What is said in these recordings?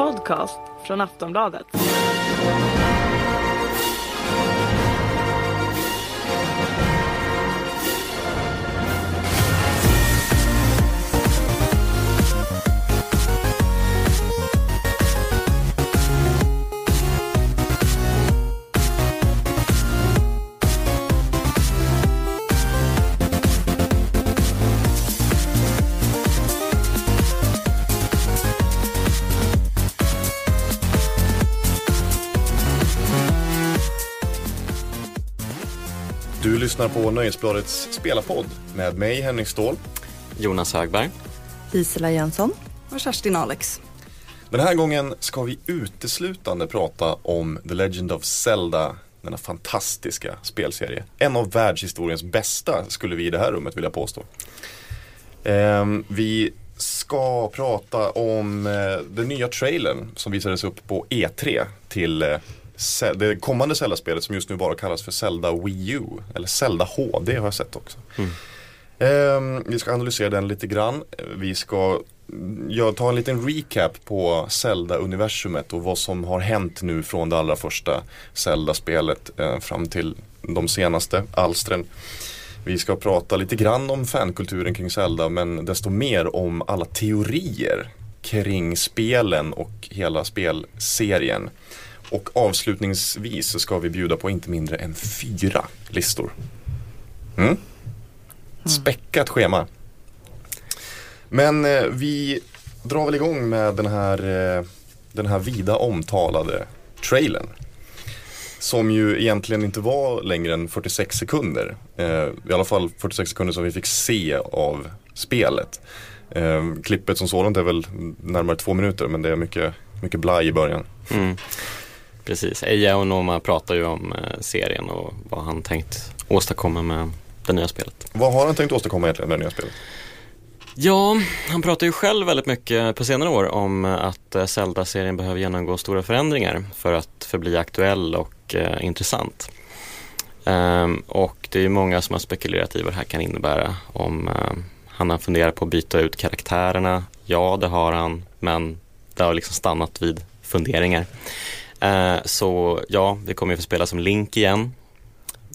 podcast från Aftonbladet. Lyssnar på Nöjesbladets spelarpodd med mig Henrik Ståhl. Jonas Högberg. Gisela Jönsson. Och Kerstin Alex. Den här gången ska vi uteslutande prata om The Legend of Zelda, denna fantastiska spelserie. En av världshistoriens bästa skulle vi i det här rummet vilja påstå. Ehm, vi ska prata om eh, den nya trailern som visades upp på E3 till eh, det kommande Zelda-spelet som just nu bara kallas för Zelda Wii U. Eller Zelda HD har jag sett också. Ehm, vi ska analysera den lite grann. Vi ska mm, jag ta en liten recap på Zelda-universumet och vad som har hänt nu från det allra första Zelda-spelet eh, fram till de senaste alstren. Vi ska prata lite grann om fankulturen kring Zelda men desto mer om alla teorier kring spelen och hela spelserien. Och avslutningsvis så ska vi bjuda på inte mindre än fyra listor. Mm? Späckat schema. Men eh, vi drar väl igång med den här, eh, den här vida omtalade trailern. Som ju egentligen inte var längre än 46 sekunder. Eh, I alla fall 46 sekunder som vi fick se av spelet. Eh, klippet som sådant är väl närmare två minuter men det är mycket, mycket blaj i början. Mm. Precis, Eija och Noma pratar ju om eh, serien och vad han tänkt åstadkomma med det nya spelet. Vad har han tänkt åstadkomma egentligen med det nya spelet? Ja, han pratar ju själv väldigt mycket på senare år om att eh, Zelda-serien behöver genomgå stora förändringar för att förbli aktuell och eh, intressant. Ehm, och det är ju många som har spekulerat i vad det här kan innebära om eh, han har funderat på att byta ut karaktärerna. Ja, det har han, men det har liksom stannat vid funderingar. Eh, så ja, vi kommer ju få spela som Link igen.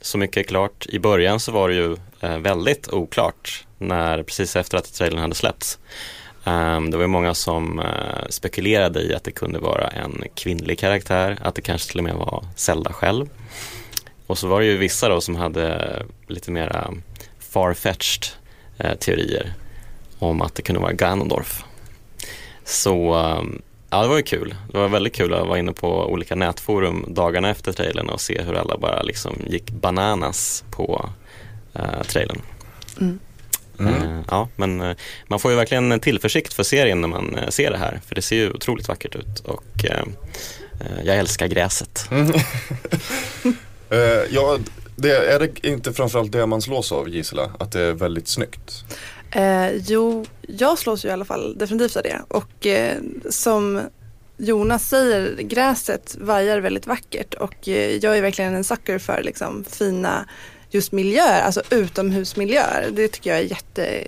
Så mycket är klart. I början så var det ju eh, väldigt oklart när, precis efter att trailern hade släppts. Ehm, det var ju många som eh, spekulerade i att det kunde vara en kvinnlig karaktär, att det kanske till och med var Zelda själv. Och så var det ju vissa då som hade lite mera farfetched eh, teorier om att det kunde vara Ganondorf. Så ehm, ja, det var ju kul. Det var väldigt kul att vara inne på olika nätforum dagarna efter trailern och se hur alla bara liksom gick bananas på eh, trailern. Mm. Eh, ja, men eh, man får ju verkligen en tillförsikt för serien när man eh, ser det här. För det ser ju otroligt vackert ut och eh, jag älskar gräset. Eh, ja, det, är det inte framförallt det man slås av Gisela? Att det är väldigt snyggt? Eh, jo, jag slås ju i alla fall definitivt av det. Och eh, som Jonas säger, gräset vajar väldigt vackert och eh, jag är verkligen en sucker för liksom, fina just miljöer, alltså utomhusmiljöer. Det tycker jag är jätte,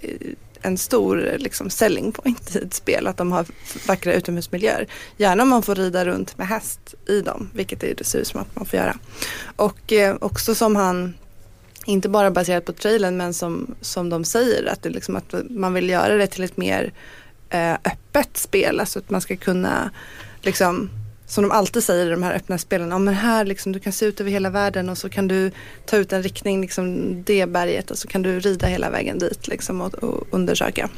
en stor liksom, selling point i ett spel, att de har vackra utomhusmiljöer. Gärna om man får rida runt med häst i dem, vilket det ser ut som att man får göra. Och eh, också som han inte bara baserat på trailern men som, som de säger att, det liksom att man vill göra det till ett mer eh, öppet spel. Alltså att man ska kunna, liksom, som de alltid säger i de här öppna spelen, ja men här liksom, du kan se ut över hela världen och så kan du ta ut en riktning, liksom det berget och så kan du rida hela vägen dit liksom, och, och undersöka.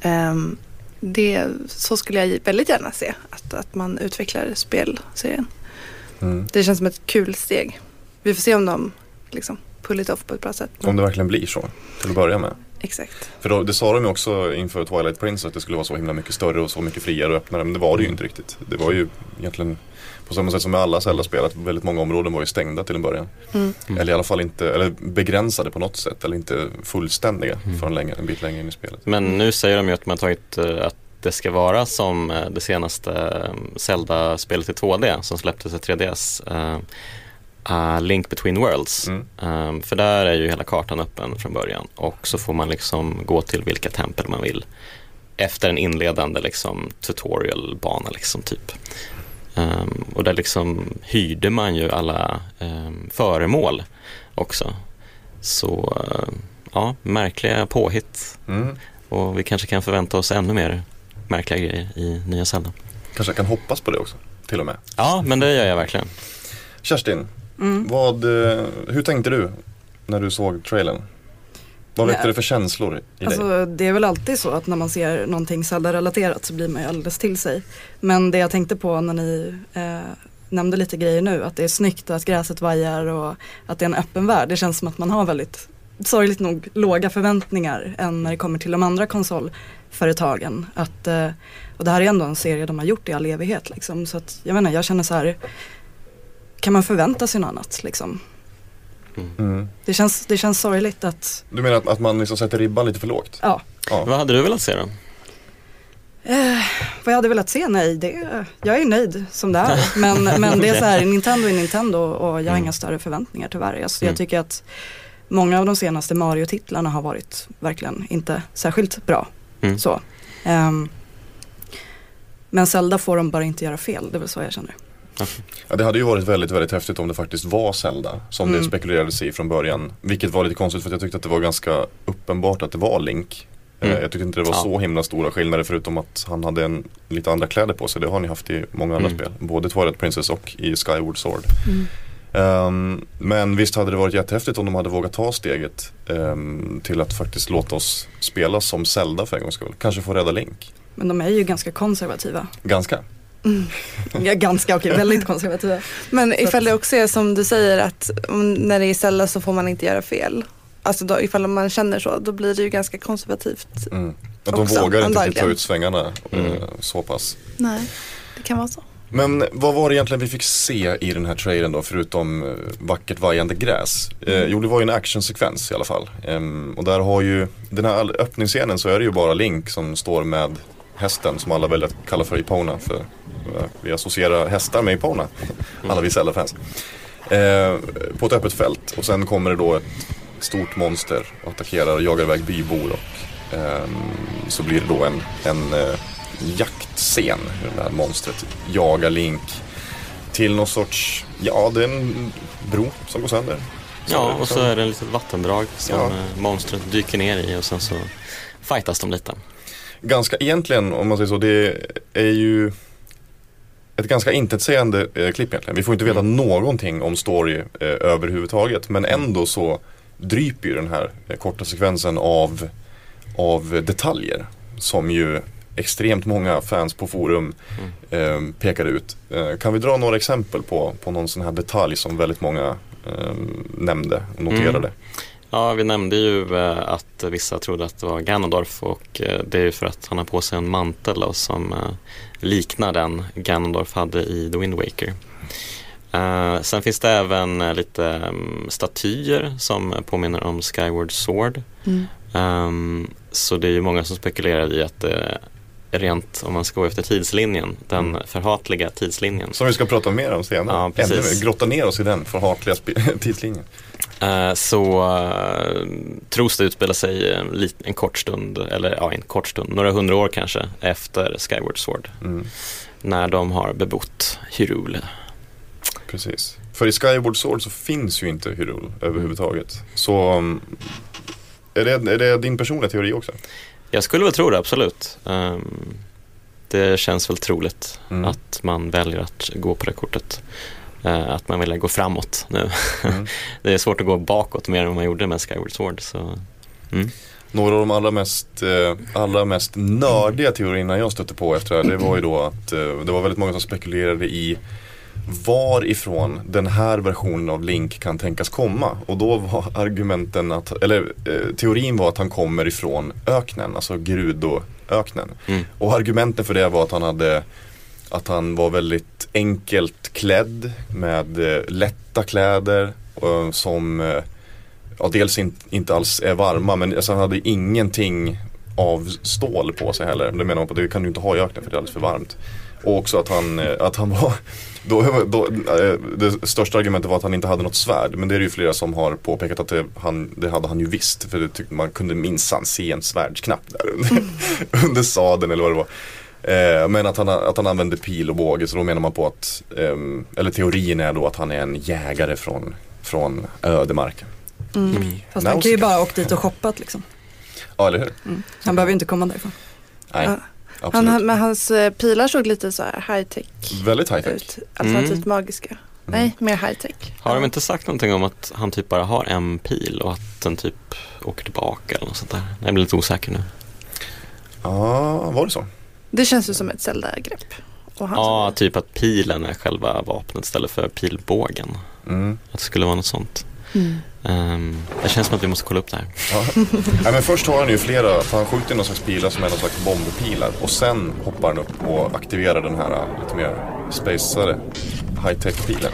Ehm, det, så skulle jag väldigt gärna se att, att man utvecklar spelserien. Mm. Det känns som ett kul steg. Vi får se om de liksom, pull it off på ett bra sätt. Om det verkligen blir så, till att börja med. Exakt. För då, det sa de ju också inför Twilight Prince att det skulle vara så himla mycket större och så mycket friare och öppnare. Men det var det ju inte riktigt. Det var ju egentligen på samma sätt som med alla Zelda-spel att väldigt många områden var ju stängda till en början. Mm. Eller i alla fall inte, eller begränsade på något sätt. Eller inte fullständiga Mm. förrän länge, en bit längre in i spelet. Men nu säger de ju att man tagit eh, att det ska vara som eh, det senaste eh, Zelda-spelet i 2D som släpptes i 3DS. A Link Between Worlds. Mm. Um, för där är ju hela kartan öppen från början och så får man liksom gå till vilka tempel man vill. efter en inledande liksom, tutorialbana liksom, typ. Um, och där liksom hyrde man ju alla um, föremål också. Så uh, ja, märkliga påhitt. Mm. Och vi kanske kan förvänta oss ännu mer märkliga grejer i nya Zelda. Kanske jag kan hoppas på det också, till och med. Ja, men det gör jag verkligen. Kerstin, Mm. vad, eh, hur tänkte du när du såg trailern? Vad väckte det för känslor i dig? Alltså, det är väl alltid så att när man ser någonting Zelda-relaterat så blir man ju alldeles till sig. Men det jag tänkte på när ni eh, nämnde lite grejer nu, att det är snyggt och att gräset vajar och att det är en öppen värld. Det känns som att man har väldigt, sorgligt nog, låga förväntningar än när det kommer till de andra konsolföretagen. Att, eh, och det här är ändå en serie de har gjort i all evighet. Liksom. Så att, jag menar, jag känner så här, kan man förvänta sig något annat? Liksom? Mm. Det, känns, det känns sorgligt att, Du menar att, att man liksom sätter ribban lite för lågt? ja, Ja. Vad hade du velat se då? Eh, vad jag hade velat se? Nej, det, jag är nöjd som det är. Men, men det är så här, Nintendo är Nintendo och jag har Mm. inga större förväntningar tyvärr. Alltså, Mm. Jag tycker att många av de senaste Mario-titlarna har varit verkligen inte särskilt bra. Mm. Så. Ehm, men Zelda får de bara inte göra fel, det är väl så jag känner. Ja, det hade ju varit väldigt, väldigt häftigt om det faktiskt var Zelda som Mm. det spekulerades i från början. Vilket var lite konstigt för att jag tyckte att det var ganska uppenbart att det var Link. Eh, Mm. Jag tyckte inte det var Ja. så himla stora skillnader förutom att han hade en, lite andra kläder på sig. Det har ni haft i många andra Mm. spel. Både Twilight Princess och i Skyward Sword. Ehm, men visst hade det varit jättehäftigt om de hade vågat ta steget ehm, till att faktiskt låta oss spela som Zelda för en gångs skull. Kanske få rädda Link. Men de är ju ganska konservativa. Ganska. Ja, ganska, okej, väldigt konservativa. Men Så ifall att- det också är som du säger att mm, när det är Zelda så får man inte göra fel. Alltså då, ifall man känner så, då blir det ju ganska konservativt. Mm. Att de Också, vågar inte riktigt ta ut svängarna eh, Mm. så pass. Nej, det kan vara så. Men vad var det egentligen vi fick se i den här trailern då förutom eh, vackert vajande gräs? Eh, jo det var ju en actionsekvens i alla fall. Ehm, och där har ju, den här öppningsscenen så är det ju bara Link som står med hästen som alla väljer att kalla för Epona för eh, vi associerar hästar med Epona. Alla vi Zelda-fans. Eh, på ett öppet fält och sen kommer det då ett stort monster och attackerar och jagar iväg bybor och ehm, så blir det då en, en eh, jaktscen hur det här monstret jagar Link till någon sorts, ja det är en bro som går sönder. Ja, och så är det ett litet vattendrag som Ja. monstret dyker ner i och sen så fightas de lite. Ganska egentligen om man säger så, det är ju ett ganska intetsägande eh, klipp egentligen. Vi får inte veta någonting om story eh, överhuvudtaget men ändå så dryper ju den här eh, korta sekvensen av, av detaljer som ju extremt många fans på forum eh, pekar ut. Eh, kan vi dra några exempel på, på någon sån här detalj som väldigt många eh, nämnde och noterade? Mm. Ja, vi nämnde ju eh, att vissa trodde att det var Ganondorf och eh, det är ju för att han har på sig en mantel då, som eh, liknar den Ganondorf hade i The Wind Waker. Sen finns det även lite um, statyer som påminner om Skyward Sword. Ehm, så det är ju många som spekulerar i att det rent, om man ska gå efter tidslinjen, den Mm. förhatliga tidslinjen. Som vi ska prata mer om senare. Ja, Ännu precis. mer, grotta ner oss i den förhatliga tidslinjen. Eh, så uh, tros det utspela sig eh, en kort stund, eller ja, en kort stund, några hundra år kanske efter Skyward Sword. Mm. När de har bebott Hyrule. Precis. För i Skyward Sword så finns ju inte Hyrule överhuvudtaget. Så um, är, det, är det din personliga teori också? Jag skulle väl tro det, absolut. Ehm, det känns väl troligt Mm. att man väljer att gå på det kortet. Eh, att man vill gå framåt nu. Mm. det är svårt att gå bakåt mer än vad man gjorde med Skyward Sword. Så. Mm. Några av de allra mest, eh, allra mest nördiga teorierna jag stötte på efter det här, det var ju då att eh, det var väldigt många som spekulerade i varifrån den här versionen av Link kan tänkas komma. Och då var argumenten att, eller teorin var att han kommer ifrån öknen, alltså Gerudo-öknen. Mm. Och argumenten för det var att han hade att han var väldigt enkelt klädd med eh, lätta kläder eh, som eh, ja, dels in, inte alls är varma men alltså, han hade ingenting av stål på sig heller. Det menar man på, det kan du inte ha i öknen för det är alldeles för varmt. Och också att han, eh, att han var då, då, eh, det största argumentet var att han inte hade något svärd. Men det är det ju flera som har påpekat att det, han, det hade han ju visst. För det tyckte man kunde minsann se en svärdsknapp där under, mm. under sadeln eller vad det var. Eh, men att han, att han använde pil och båge så då menar man på att, eh, eller teorin är då att han är en jägare från, från ödemarken. Mm. Mm. Fast han kan ju bara åkt dit och shoppat liksom. Ja, eller hur? Mm. Han behöver ju inte komma därifrån. Nej. Ja. Han, men hans eh, pilar såg lite så här high tech Väldigt high tech. ut. Alternativt mm. magiska. Mm. Nej, mer high tech. Har de inte sagt någonting om att han typ bara har en pil och att den typ åker tillbaka eller något sånt där? Jag blir lite osäker nu. Ja, var det så? Det känns ju som ett Zelda-grepp. Ja, typ att pilen är själva vapnet istället för pilbågen. Mm. Att det skulle vara något sånt. Mm. Um, det känns som att vi måste kolla upp det här. Ja. ja men först har han ju flera, för han skjuter någon slags pilar som är någon slags bombpilar. Och sen hoppar han upp och aktiverar den här uh, lite mer spacade high-tech-pilen.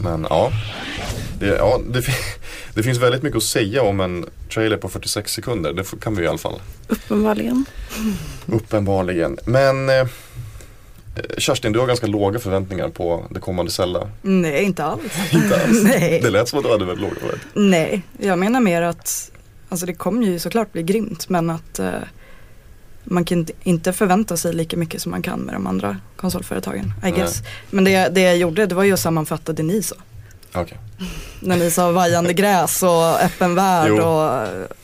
Men ja, det, ja det, det, finns väldigt mycket att säga om en trailer på 46 sekunder. Det kan vi i alla fall. Uppenbarligen. Uppenbarligen. Men eh, Kerstin, du har ganska låga förväntningar på det kommande Zelda. Nej, inte alls. inte alls? Nej. Det lät som att du hade väldigt låga förväntningar. Nej, jag menar mer att alltså det kommer ju såklart bli grymt men att eh, man kan inte förvänta sig lika mycket som man kan med de andra konsolföretagen. I guess. Men det, det jag gjorde det var ju att sammanfatta det ni sa. Okay. När ni sa vajande gräs och öppen värld jo. och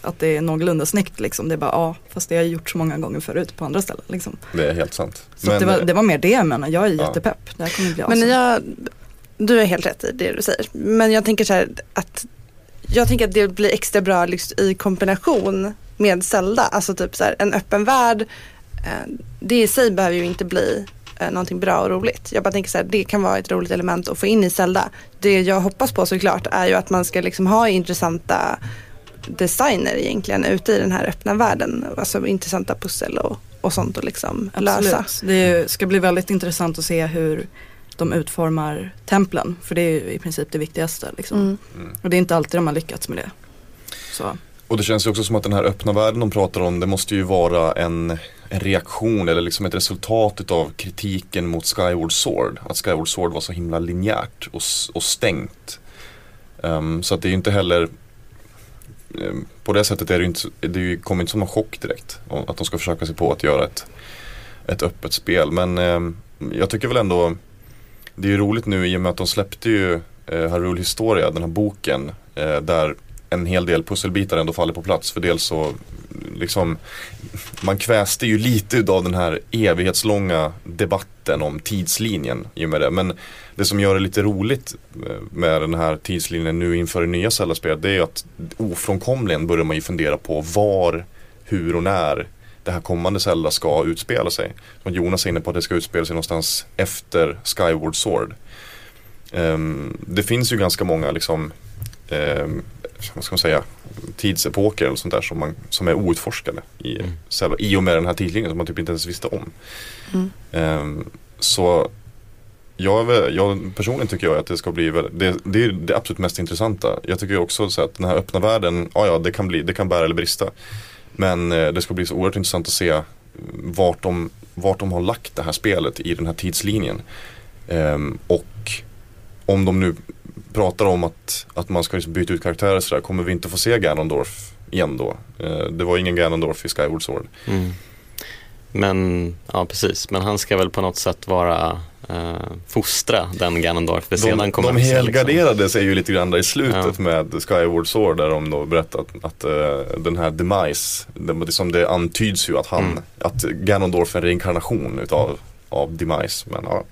att det är någorlunda snyggt liksom. Det är bara ja, fast det har jag gjort så många gånger förut på andra ställen. Liksom. Det är helt sant. Så Men, det, var, det var mer det jag menar, jag är ja. jättepepp. Det här kommer bli Men jag, du är helt rätt i det du säger. Men jag tänker så här att jag tänker att det blir extra bra liksom, i kombination med Zelda. Alltså typ så här, en öppen värld. Eh, det i sig behöver ju inte bli eh, någonting bra och roligt. Jag bara tänker så här, det kan vara ett roligt element att få in i Zelda. Det jag hoppas på såklart är ju att man ska liksom ha intressanta designer egentligen ute i den här öppna världen. Alltså intressanta pussel och, och sånt att liksom Absolut. lösa. Det ska bli väldigt intressant att se hur de utformar templen. För det är i princip det viktigaste. Liksom. Mm. Mm. Och det är inte alltid de har lyckats med det. Så. Och det känns ju också som att den här öppna världen de pratar om, det måste ju vara en, en reaktion eller liksom ett resultat av kritiken mot Skyward Sword. Att Skyward Sword var så himla linjärt och, och stängt. Um, så att det är ju inte heller um, på det sättet är det ju inte, det kommer inte som någon chock direkt. Att de ska försöka sig på att göra ett, ett öppet spel. Men um, jag tycker väl ändå det är ju roligt nu i och med att de släppte ju eh, Harul Historia, den här boken. Eh, där en hel del pusselbitar ändå faller på plats. För dels så liksom man kväste ju lite av den här evighetslånga debatten om tidslinjen i och med det. Men det som gör det lite roligt eh, med den här tidslinjen nu inför det nya Zelda-spelet det är att ofrånkomligen börjar man ju fundera på var, hur och när det här kommande Zelda ska utspela sig. Som Jonas är inne på att det ska utspela sig någonstans efter Skyward Sword. Um, det finns ju ganska många liksom um, vad ska man säga, tidsepoker eller sånt där som, man, som är outforskade i, mm. i och med den här tidslinjen som man typ inte ens visste om. Mm. Um, så jag, jag, personligen tycker jag att det ska bli, det, det är det absolut mest intressanta. Jag tycker också så att den här öppna världen, ja ja det kan, bli, det kan bära eller brista. Men eh, det ska bli så oerhört intressant att se vart de, vart de har lagt det här spelet i den här tidslinjen. Um, och om de nu pratar om att, att man ska liksom byta ut karaktärer sådär, kommer vi inte få se Ganondorf igen då? Eh, det var ingen Ganondorf i Skyward Sword. Mm. Men, ja precis, men han ska väl på något sätt vara eh, fostra den Ganondorf de, sedan kommer De liksom. helgarderade liksom. sig ju lite grann där i slutet ja. med Skyward Sword där de då berättar att, att uh, den här Demise, det, liksom det antyds ju att han, mm. att Ganondorf är en reinkarnation utav av Demise. Men, ja.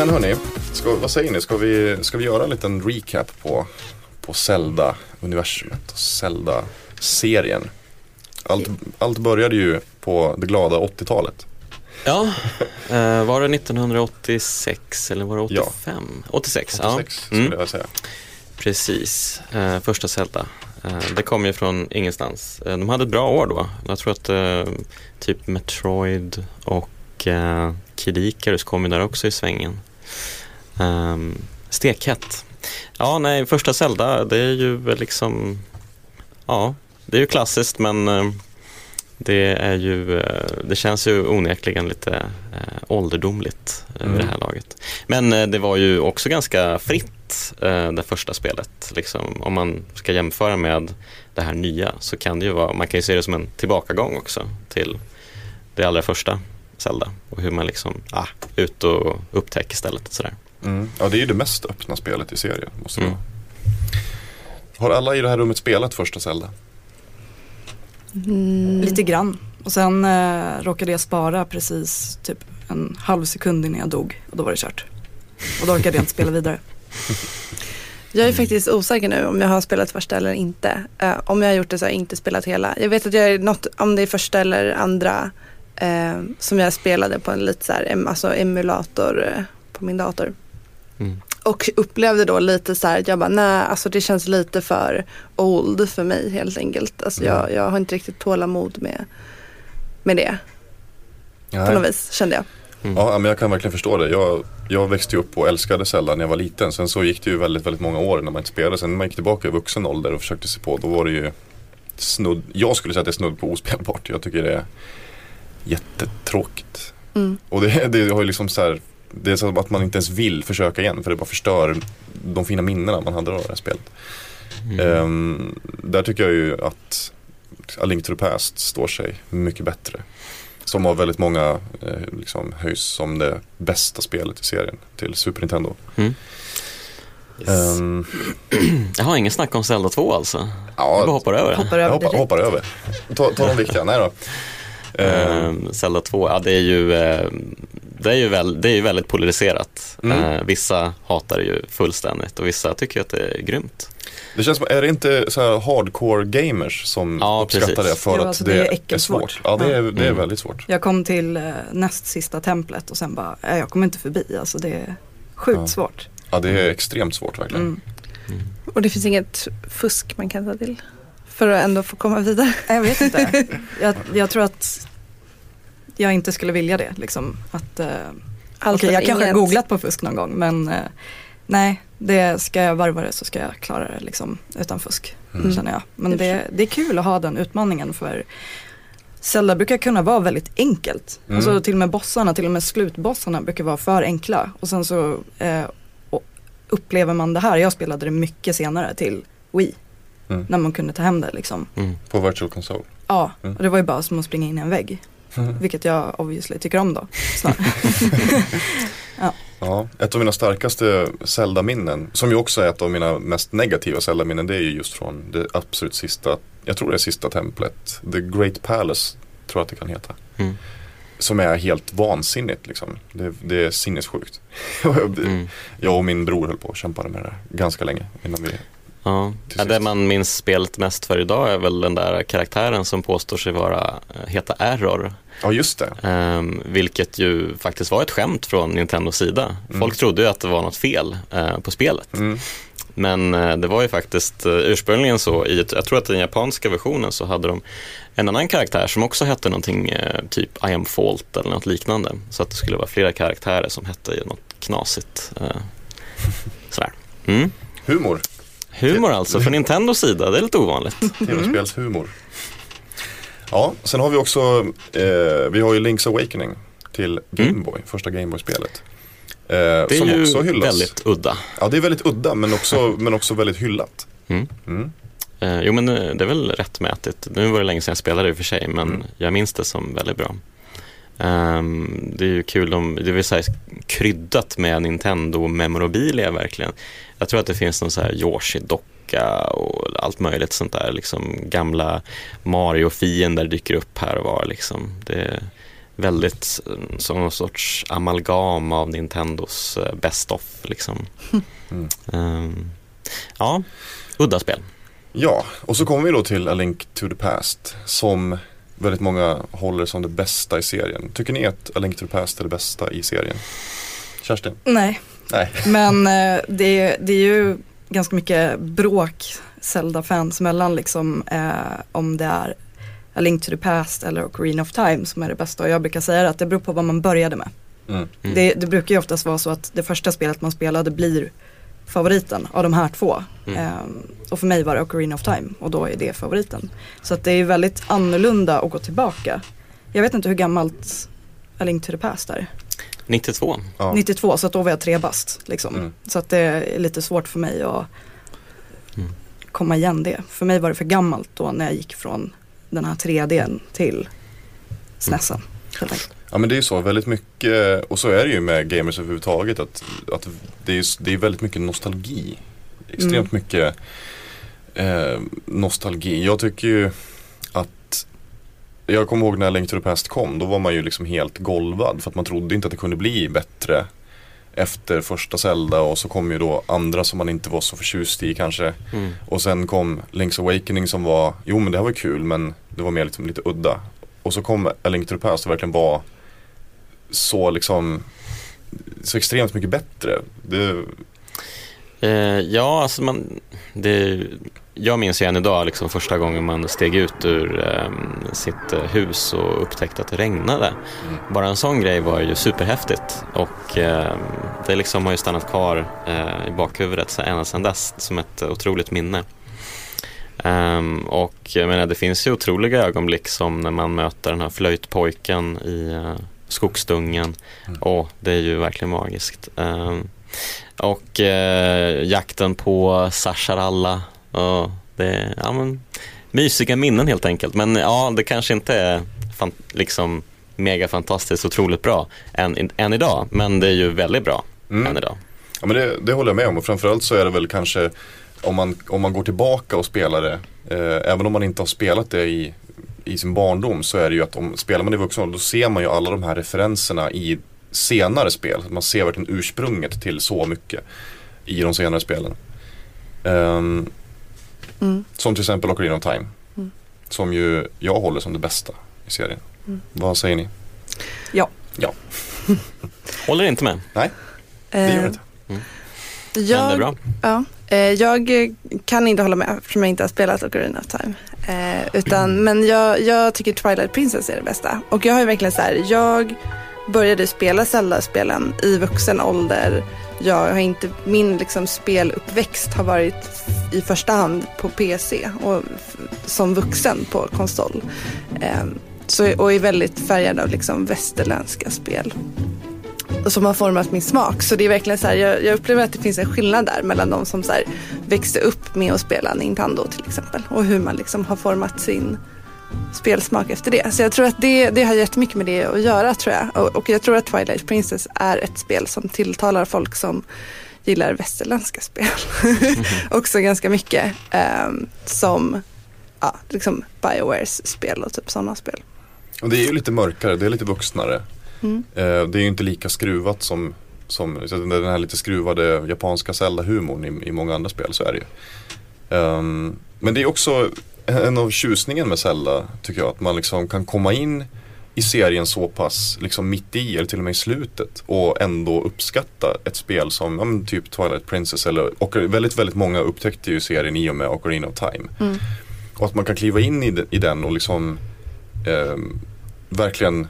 Men hörni, ska, vad säger ni? Ska vi, ska vi göra en liten recap på, på Zelda-universumet och Zelda-serien? Allt, allt började ju på det glada 80-talet. Ja, eh, var det 1986 eller var det 85? Ja. 86, 86 ja. skulle mm. jag säga. Precis, eh, första Zelda. Eh, det kom ju från ingenstans. Eh, de hade ett bra år då. Jag tror att eh, typ Metroid och eh, Kid Icarus kom ju där också i svängen. Um, stekhett. Ja, nej, första Zelda, det är ju liksom, ja, det är ju klassiskt men eh, det är ju, eh, det känns ju onekligen lite eh, ålderdomligt Mm. vid det här laget. Men det var ju också ganska fritt, det första spelet. Liksom, om man ska jämföra med det här nya så kan det ju vara, man kan ju se det som en tillbakagång också till det allra första Zelda och hur man liksom, ah, ut och upptäcker stället och sådär. Mm. Ja, det är ju det mest öppna spelet i serien. Måste Mm. Har alla i det här rummet spelat första Zelda? Mm. Lite grann. Och sen eh, råkade jag spara precis typ en halv sekund innan jag dog och då var det kört. Och då orkade jag inte spela vidare. Jag är faktiskt osäker nu om jag har spelat första eller inte. Eh, om jag har gjort det så har jag inte spelat hela. Jag vet att jag är något, om det är första eller andra eh, som jag spelade på en lite så här, em, alltså emulator eh, på min dator. Mm. Och upplevde då lite så här, jag bara nej, alltså det känns lite för old för mig helt enkelt. Alltså jag, jag har inte riktigt tålamod med, med det på något vis kände jag. Ja, men jag kan verkligen förstå det. Jag, jag växte upp och älskade Zelda när jag var liten. Sen så gick det ju väldigt, väldigt många år när man inte spelade. Sen när man gick tillbaka i vuxen ålder och försökte se på, då var det ju snudd, jag skulle säga att det är snudd på ospelbart. Jag tycker det är jättetråkigt. Mm. Och det, det har ju liksom så här, det är som att man inte ens vill försöka igen för det bara förstör de fina minnena man hade av det här spelet. Mm. Ehm, där tycker jag ju att A Link to the Past står sig mycket bättre. Som av väldigt många eh, liksom, höjs som det bästa spelet i serien till Super Nintendo. Mm. Yes. Ehm, Jag har ingen snack om Zelda 2 alltså. Jag bara ja, hoppar över. Hoppar över hoppar, hoppar över. Ta, ta de viktiga, nej då. Ehm, Zelda 2, ja det är ju, det är ju, väl, det är ju väldigt polariserat. Mm. Eh, vissa hatar det ju fullständigt och vissa tycker att det är grymt. det känns som, är det inte så här hardcore gamers som Ja, uppskattar precis. det för att alltså, det, det är är, svårt? Ja, det är, det är Mm. väldigt svårt. Jag kom till eh, näst sista templet och sen bara, jag kommer inte förbi. Alltså det är sjukt Ja. svårt. Ja, det är extremt svårt verkligen. Mm. Och det finns inget fusk man kan ta till. För att ändå få komma vidare. Jag vet inte. jag, jag tror att jag inte skulle vilja det. Liksom. Att, eh, okej, eller jag kanske har googlat på fusk någon gång men eh, nej, det ska jag varva det så ska jag klara det liksom, utan fusk. Mm. Känner jag. Men det, det är kul att ha den utmaningen för Zelda brukar kunna vara väldigt enkelt. Mm. Alltså till och med bossarna, till och med slutbossarna brukar vara för enkla. Och sen så eh, och upplever man det här, jag spelade det mycket senare till Wii. Mm. När man kunde ta hem det liksom. Mm. På Virtual Console. Ja, Mm. och det var ju bara som att springa in i en vägg. Vilket jag obviously tycker om då. snarare. Ja, ett av mina starkaste Zelda-minnen, som ju också är ett av mina mest negativa Zelda-minnen, det är ju just från det absolut sista, jag tror det är sista templet, The Great Palace, tror jag att det kan heta. Mm. Som är helt vansinnigt liksom. Det, det är sinnessjukt. Mm. Jag och min bror höll på och kämpade med det där ganska länge innan vi Ja. Ja, det man minns spelet mest för idag är väl den där karaktären som påstår sig vara, eh, heta Error. Ja just det. Ehm, vilket ju faktiskt var ett skämt från Nintendos sida. Mm. Folk trodde ju att det var något fel eh, på spelet. Mm. Men eh, det var ju faktiskt eh, ursprungligen så, i jag tror att i den japanska versionen så hade de en annan karaktär som också hette någonting typ I am fault eller något liknande. Så att det skulle vara flera karaktärer som hette något knasigt. Sådär. Mm. Humor, Humor alltså, från Nintendos sida, det är lite ovanligt. tv-spelshumor. Ja, sen har vi också, eh, vi har ju Link's Awakening till Gameboy, första Gameboy-spelet. Eh, Mm. Det är som ju också hyllas. väldigt udda. Ja, det är väldigt udda men också, men också väldigt hyllat. Mm. Mm. Eh, jo men eh, det är väl rättmätigt. Nu var det länge sedan jag spelade i och för sig men Mm. jag minns det som väldigt bra. Ehm, det är ju kul, om, det vill säga kryddat med Nintendo-memorabilia verkligen. Jag tror att det finns någon så här Yoshi-docka och allt möjligt sånt där. Liksom gamla Mario-fiender dyker upp här och var liksom. Det är väldigt eh, som någon sorts amalgam av Nintendos eh, best of liksom. Mm. Ehm, ja, udda spel. Ja, och så kommer vi då till A Link to the Past som väldigt många håller som det bästa i serien. Tycker ni att A Link to the Past är det bästa i serien? Kerstin? Nej, Nej. men eh, det, det är ju ganska mycket bråk Zelda-fans mellan liksom eh, om det är A Link to the Past eller Ocarina of Time som är det bästa. Och jag brukar säga att det beror på vad man började med. Mm. Mm. Det, det brukar ju oftast vara så att det första spelet man spelade blir favoriten av de här två. Mm. Ehm, och för mig var det Ocarina of Time och då är det favoriten. Så att det är väldigt annorlunda att gå tillbaka. Jag vet inte hur gammalt A Link to the Past är. 92. Ja. 92 så att då var jag tre bast. Liksom. Mm. Så att det är lite svårt för mig att Mm. komma igen det. För mig var det för gammalt då när jag gick från den här 3Dn till. Helt enkelt. Ja men det är ju så, väldigt mycket, och så är det ju med gamers överhuvudtaget att, att det, är, det är väldigt mycket nostalgi. Extremt Mm. mycket eh, nostalgi. Jag tycker ju jag kommer ihåg när Link to the Past kom, då var man ju liksom helt golvad för att man trodde inte att det kunde bli bättre efter första Zelda och så kom ju då andra som man inte var så förtjust i kanske. Mm. Och sen kom Link's Awakening som var, jo men det här var kul men det var mer liksom lite udda. Och så kom A Link to the Past och verkligen var så liksom så extremt mycket bättre. Det, Eh, ja, alltså man, det, jag minns ju än idag liksom första gången man steg ut ur eh, sitt hus och upptäckte att det regnade. Mm. Bara en sån grej var ju superhäftigt och eh, det liksom har ju stannat kvar eh, i bakhuvudet så ända sedan dess som ett otroligt minne. Ehm, och jag menar, det finns ju otroliga ögonblick som när man möter den här flöjtpojken i uh, skogsdungen. Mm. Åh, det är ju verkligen magiskt. Ehm, och eh, jakten på Sasharalla. Ja, det är ja, men, mysiga minnen helt enkelt. Men ja, det kanske inte är fan, liksom mega fantastiskt otroligt bra än, än idag. Men det är ju väldigt bra mm. än idag. Ja men det, det håller jag med om och framförallt så är det väl kanske om man, om man går tillbaka och spelar det, eh, även om man inte har spelat det i, i sin barndom så är det ju att om spelar man i vuxen ålder då ser man ju alla de här referenserna i senare spel. Man ser verkligen ursprunget till så mycket i de senare spelen. Ehm, Mm. som till exempel Ocarina of Time. Mm. Som ju jag håller som det bästa i serien. Mm. Vad säger ni? Håller inte med. Det gör det Eh, inte. Men det är jag, bra. ja, eh, jag kan inte hålla med eftersom jag inte har spelat Ocarina of Time. Eh, utan, men jag, jag tycker Twilight Princess är det bästa. Och jag har ju verkligen så här, jag började spela Zelda-spelen i vuxen ålder. Jag har inte, min liksom speluppväxt har varit i första hand på PC och som vuxen på konsol. Eh, så, och är väldigt färgad av liksom västerländska spel. Som har format min smak. Så det är verkligen så här, jag, jag upplever att det finns en skillnad där mellan de som så här, växte upp med att spela Nintendo till exempel. Och hur man liksom har format sin spelsmak efter det. Så jag tror att det, det har jättemycket med det att göra tror jag. Och, och jag tror att Twilight Princess är ett spel som tilltalar folk som gillar västerländska spel. Också ganska mycket. ehm, som ja, liksom Biowares spel och typ sådana spel. Och det är ju lite mörkare, det är lite vuxnare. Mm. Eh, det är ju inte lika skruvat som, som den här lite skruvade japanska Zelda-humorn i, i många andra spel, så är det ju. Ehm, men det är också en av tjusningen med Zelda, tycker jag, att man liksom kan komma in i serien så pass liksom mitt i eller till och med i slutet och ändå uppskatta ett spel som ja, typ Twilight Princess eller och väldigt, väldigt många upptäckte ju serien i och med Ocarina of Time. Mm. Och att man kan kliva in i, i den och liksom ehm, verkligen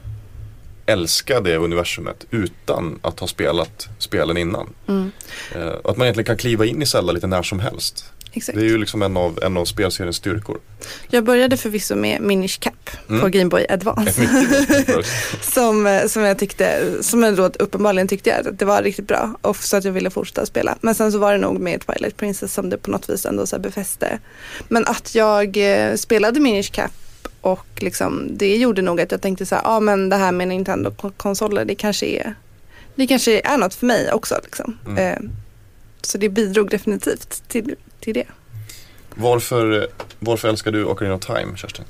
älska det universumet utan att ha spelat spelen innan. Mm. Eh, att man egentligen kan kliva in i Zelda lite när som helst. Exakt. Det är ju liksom en av, en av spelseriens styrkor. Jag började förvisso med Minish Cap Mm. på Game Boy Advance. som, eh, som jag tyckte, som jag då uppenbarligen tyckte jag att det var riktigt bra. Och så att jag ville fortsätta spela. Men sen så var det nog med Twilight Princess som det på något vis ändå så befäste. Men att jag eh, spelade Minish Cap och liksom, det gjorde nog att jag tänkte så här, ja ah, men det här med Nintendo-konsoler det kanske är, det kanske är något för mig också. Liksom. Mm. Eh, så det bidrog definitivt till, till det. Varför, varför älskar du Ocarina of Time, Kerstin?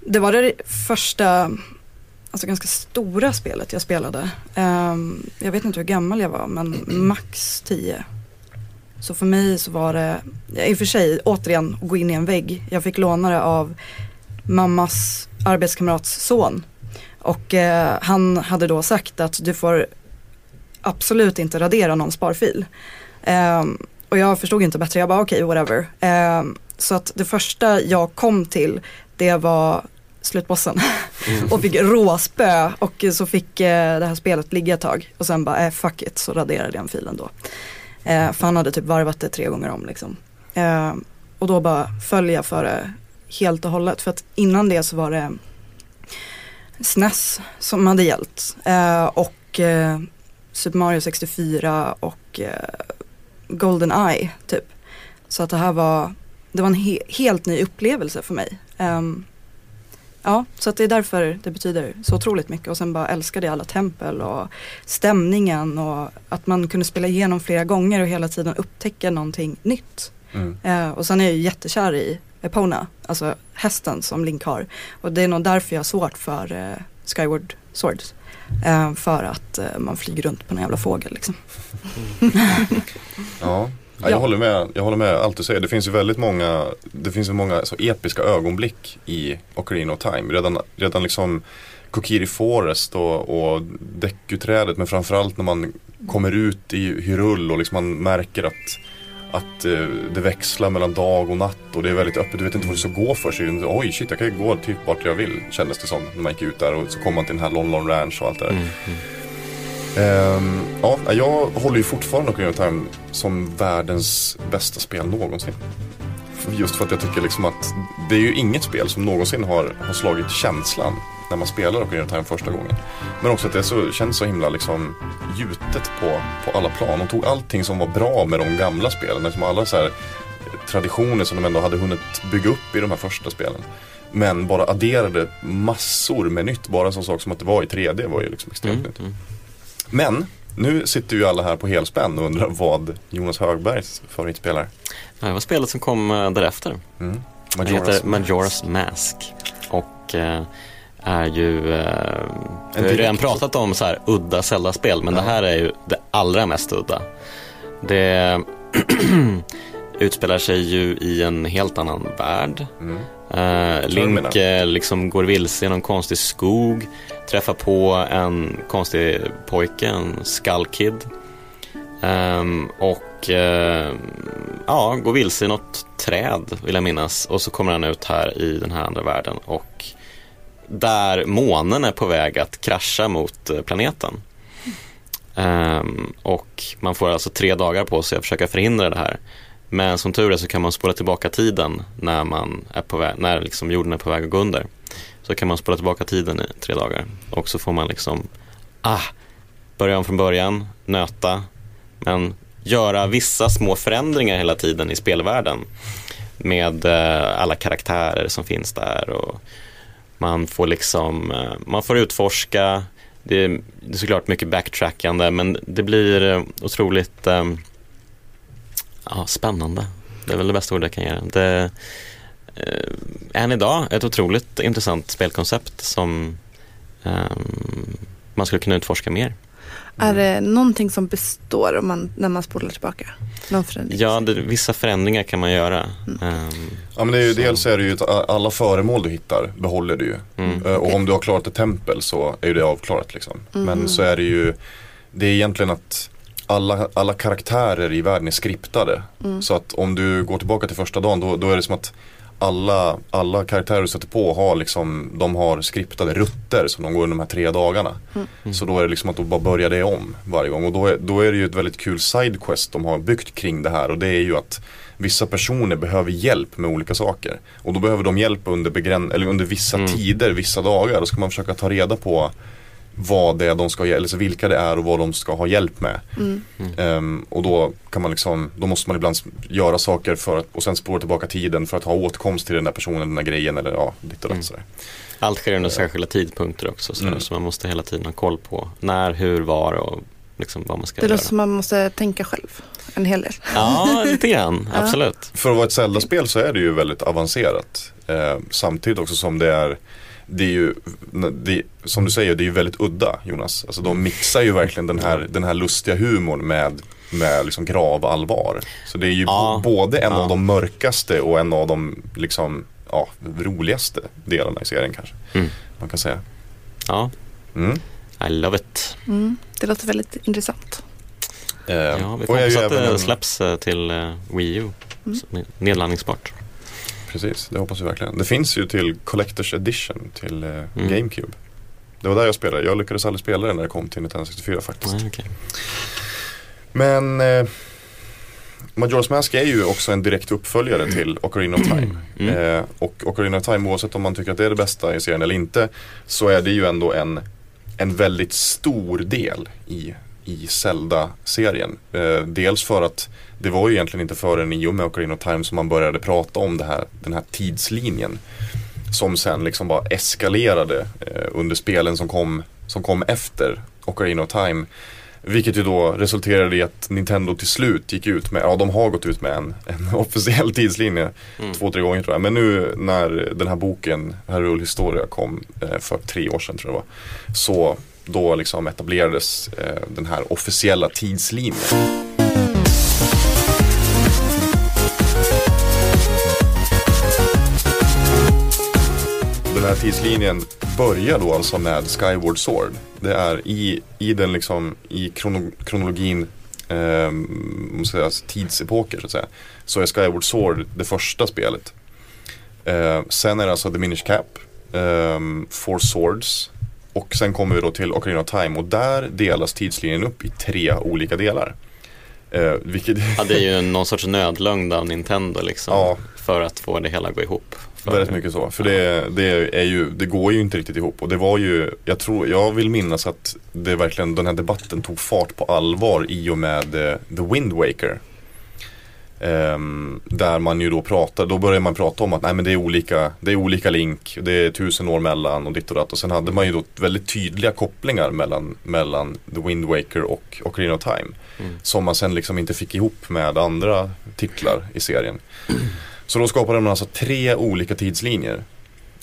Det var det första, alltså ganska stora spelet jag spelade. Ehm, jag vet inte hur gammal jag var men max 10. Så för mig så var det, i och för sig återigen gå in i en vägg. Jag fick låna det av mammas arbetskamrats son. Och eh, han hade då sagt att du får absolut inte radera någon sparfil. Ehm, och jag förstod inte bättre, jag bara okej whatever. Ehm, så att det första jag kom till det var slutbossen. och fick råspö och så fick eh, det här spelet ligga ett tag. Och sen bara, eh, fuck it, så raderade jag den filen då. Eh, för han hade typ varvat det tre gånger om liksom. Eh, och då bara föll jag för det helt och hållet. För att innan det så var det SNES som hade gällt. Eh, och eh, Super Mario 64 och eh, Golden Eye typ. Så att det här var, det var en he helt ny upplevelse för mig. Um, ja, så att det är därför det betyder så otroligt mycket. Och sen bara älskade jag alla tempel och stämningen och att man kunde spela igenom flera gånger och hela tiden upptäcka någonting nytt. Mm. Uh, och sen är jag ju jättekär i Epona, alltså hästen som Link har. Och det är nog därför jag har svårt för uh, Skyward Swords. Uh, för att man flyger runt på en jävla fågel liksom. Ja. Ja, jag, Ja. håller med, jag håller med allt du säger. Det finns ju väldigt många, det finns ju många så episka ögonblick i Ocarina of Time. Redan, redan liksom Kokiri Forest och, och Deku-trädet men framförallt när man kommer ut i Hyrule och liksom man märker att, att eh, det växlar mellan dag och natt och det är väldigt öppet. Du vet inte vad du ska gå för. Så Oj shit, jag kan ju gå typ vart jag vill kändes det som när man gick ut där och så kom man till den här Lon Lon Ranch och allt det där. Mm, mm. Ehm, ja, jag håller ju fortfarande Ocarina of Time som världens bästa spel någonsin. Just för att jag tycker liksom att det är ju inget spel som någonsin har, har slagit känslan när man spelar Ocarina of Time första gången. Men också att det så, känns så himla liksom gjutet på, på alla plan. De tog allting som var bra med de gamla spelen. Liksom alla så här traditioner som de ändå hade hunnit bygga upp i de här första spelen. Men bara adderade massor med nytt. Bara en sån sak som att det var i 3D var ju liksom extremt Mm, nytt. mm. Men nu sitter ju alla här på helspänn och undrar vad Jonas Högbergs favoritspel är. Ja, Det var spelet som kom eh, därefter. Mm. Det heter Majora's Mask. Och eh, är ju, eh, vi har ju redan pratat om så här udda Zelda-spel, men det här är ju det allra mest udda. Det utspelar sig ju i en helt annan värld. Mm. Eh, Link liksom går vilse i någon konstig skog, träffar på en konstig pojke, en Skull Kid. Ehm, och eh, ja, går vilse i något träd vill jag minnas. Och så kommer han ut här i den här andra världen och där månen är på väg att krascha mot eh, planeten. Um, och man får alltså tre dagar på sig att försöka förhindra det här. Men som tur är så kan man spola tillbaka tiden när, man är på väg, när liksom jorden är på väg att gå under. Så kan man spola tillbaka tiden i tre dagar. Och så får man liksom, ah, börja om från början, nöta, men göra vissa små förändringar hela tiden i spelvärlden. Med eh, alla karaktärer som finns där och man får liksom, eh, man får utforska. Det är, det är såklart mycket backtrackande men det blir eh, otroligt eh, ja, spännande. Det är väl det bästa ordet jag kan ge det. eh, än idag ett otroligt intressant spelkoncept som eh, man skulle kunna utforska mer. Är det någonting som består om man, när man spolar tillbaka? Någon förändring? Ja, det, vissa förändringar kan man göra. Ehm, Ja men det är ju, Så. dels är det ju att alla föremål du hittar behåller du ju. mm. Eh, Och om du har klarat ett tempel så är ju det avklarat liksom. Men så är det ju, det är egentligen att alla, alla karaktärer i världen är skriptade. Så att om du går tillbaka till första dagen då, då är det som att alla, alla karaktärer du sätter på har liksom, de har skriptade rutter som de går under de här tre dagarna. Så då är det liksom att då bara börjar det om varje gång. Och då är, då är det ju ett väldigt kul sidequest de har byggt kring det här. Och det är ju att vissa personer behöver hjälp med olika saker. Och då behöver de hjälp under, begräns- eller under vissa Mm. tider, vissa dagar. Då ska man försöka ta reda på vad det är de ska, eller så vilka det är och vad de ska ha hjälp med. Mm. Ehm, och då kan man liksom, då måste man ibland göra saker för att, och sen spåra tillbaka tiden för att ha åtkomst till den där personen, den där grejen eller ja, ditt och Mm. sådär. Allt sker under särskilda tidpunkter också så, Mm. så man måste hela tiden ha koll på när, hur, var och liksom vad man ska Det göra. låter som man måste tänka själv en hel del. Ja, lite grann, Ja. absolut. För att vara ett Zelda-spel så är det ju väldigt avancerat. Eh, samtidigt också som det är det är ju, det, som du säger, det är ju väldigt udda Jonas. Alltså de mixar ju verkligen den här, den här lustiga humorn med, med liksom gravallvar. Så det är ju Ja. både en Ja. av de mörkaste och en av de liksom, ja, roligaste delarna i serien kanske. Mm. Man kan säga. Ja, Mm. I love it. Mm. Det låter väldigt intressant. Eh, Ja, vi och får hoppas att det en- släpps eh, till eh, Wii U. Mm. Nedladdningsbart. Precis, det hoppas vi verkligen. Det finns ju till Collector's Edition till eh, Mm. GameCube. Det var där jag spelade. Jag lyckades aldrig spela det när det kom till Nintendo 64 faktiskt. Nej, okej. Men eh, Majora's Mask är ju också en direkt uppföljare till Ocarina of Time. Mm. Eh, och Ocarina of Time, oavsett om man tycker att det är det bästa i serien eller inte, så är det ju ändå en, en väldigt stor del i, i Zelda-serien. Eh, dels för att det var ju egentligen inte förrän i och med Ocarina of Time som man började prata om här, den här tidslinjen. Som sen liksom bara eskalerade eh, under spelen som kom, som kom efter Ocarina of Time. Vilket ju då resulterade i att Nintendo till slut gick ut med, ja de har gått ut med en, en officiell tidslinje Mm. två, tre gånger tror jag. Men nu när den här boken, Hyrule Historia kom eh, för tre år sedan tror jag det var. Så då liksom etablerades eh, den här officiella tidslinjen. Här tidslinjen börjar då alltså med Skyward Sword. Det är i, i den liksom, i krono, kronologin, eh, säger, alltså tidsepoker så att säga. Så är Skyward Sword det första spelet. Eh, sen är det alltså The Minish Cap, eh, Four Swords och sen kommer vi då till Ocarina of Time och där delas tidslinjen upp i tre olika delar. Eh, vilket Ja, det är ju någon sorts nödlögn av Nintendo liksom. Ja. För att få det hela att gå ihop. För, Väldigt mycket så. För det, det, är ju, det går ju inte riktigt ihop. Och det var ju, jag tror, jag vill minnas att det verkligen, den här debatten tog fart på allvar i och med eh, The Wind Waker. Ehm, där man ju då pratar, då börjar man prata om att nej men det är olika, det är olika link, det är tusen år mellan och ditt och datt. Och sen hade man ju då väldigt tydliga kopplingar mellan, mellan The Wind Waker och Ocarina of Time. Mm. Som man sen liksom inte fick ihop med andra titlar i serien. Så då skapade man alltså tre olika tidslinjer.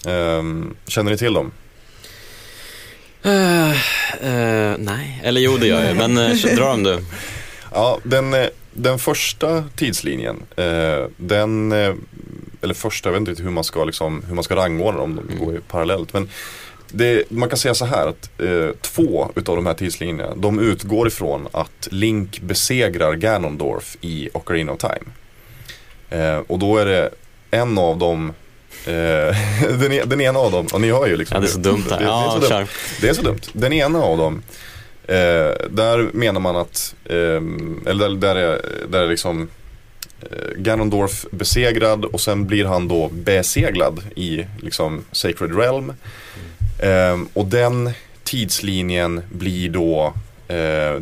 Ehm, känner ni till dem? Eh, eh, nej, eller jo det gör jag, men uh, dra dem du. Ja, den, den första tidslinjen, den, eller första, jag vet inte hur man ska, liksom, hur man ska rangordna dem, de går ju parallellt. Men det, man kan säga så här att två utav de här tidslinjerna, de utgår ifrån att Link besegrar Ganondorf i Ocarina of Time. Eh, och då är det en av dem, eh, den, e- den ena av dem, och ni hör ju liksom Ja, det är så dumt där. Det, det, är så dumt. det är så dumt. Den ena av dem, eh, där menar man att, eh, eller där, där är, där är liksom Ganondorf besegrad och sen blir han då beseglad i liksom Sacred Realm. Och den tidslinjen blir då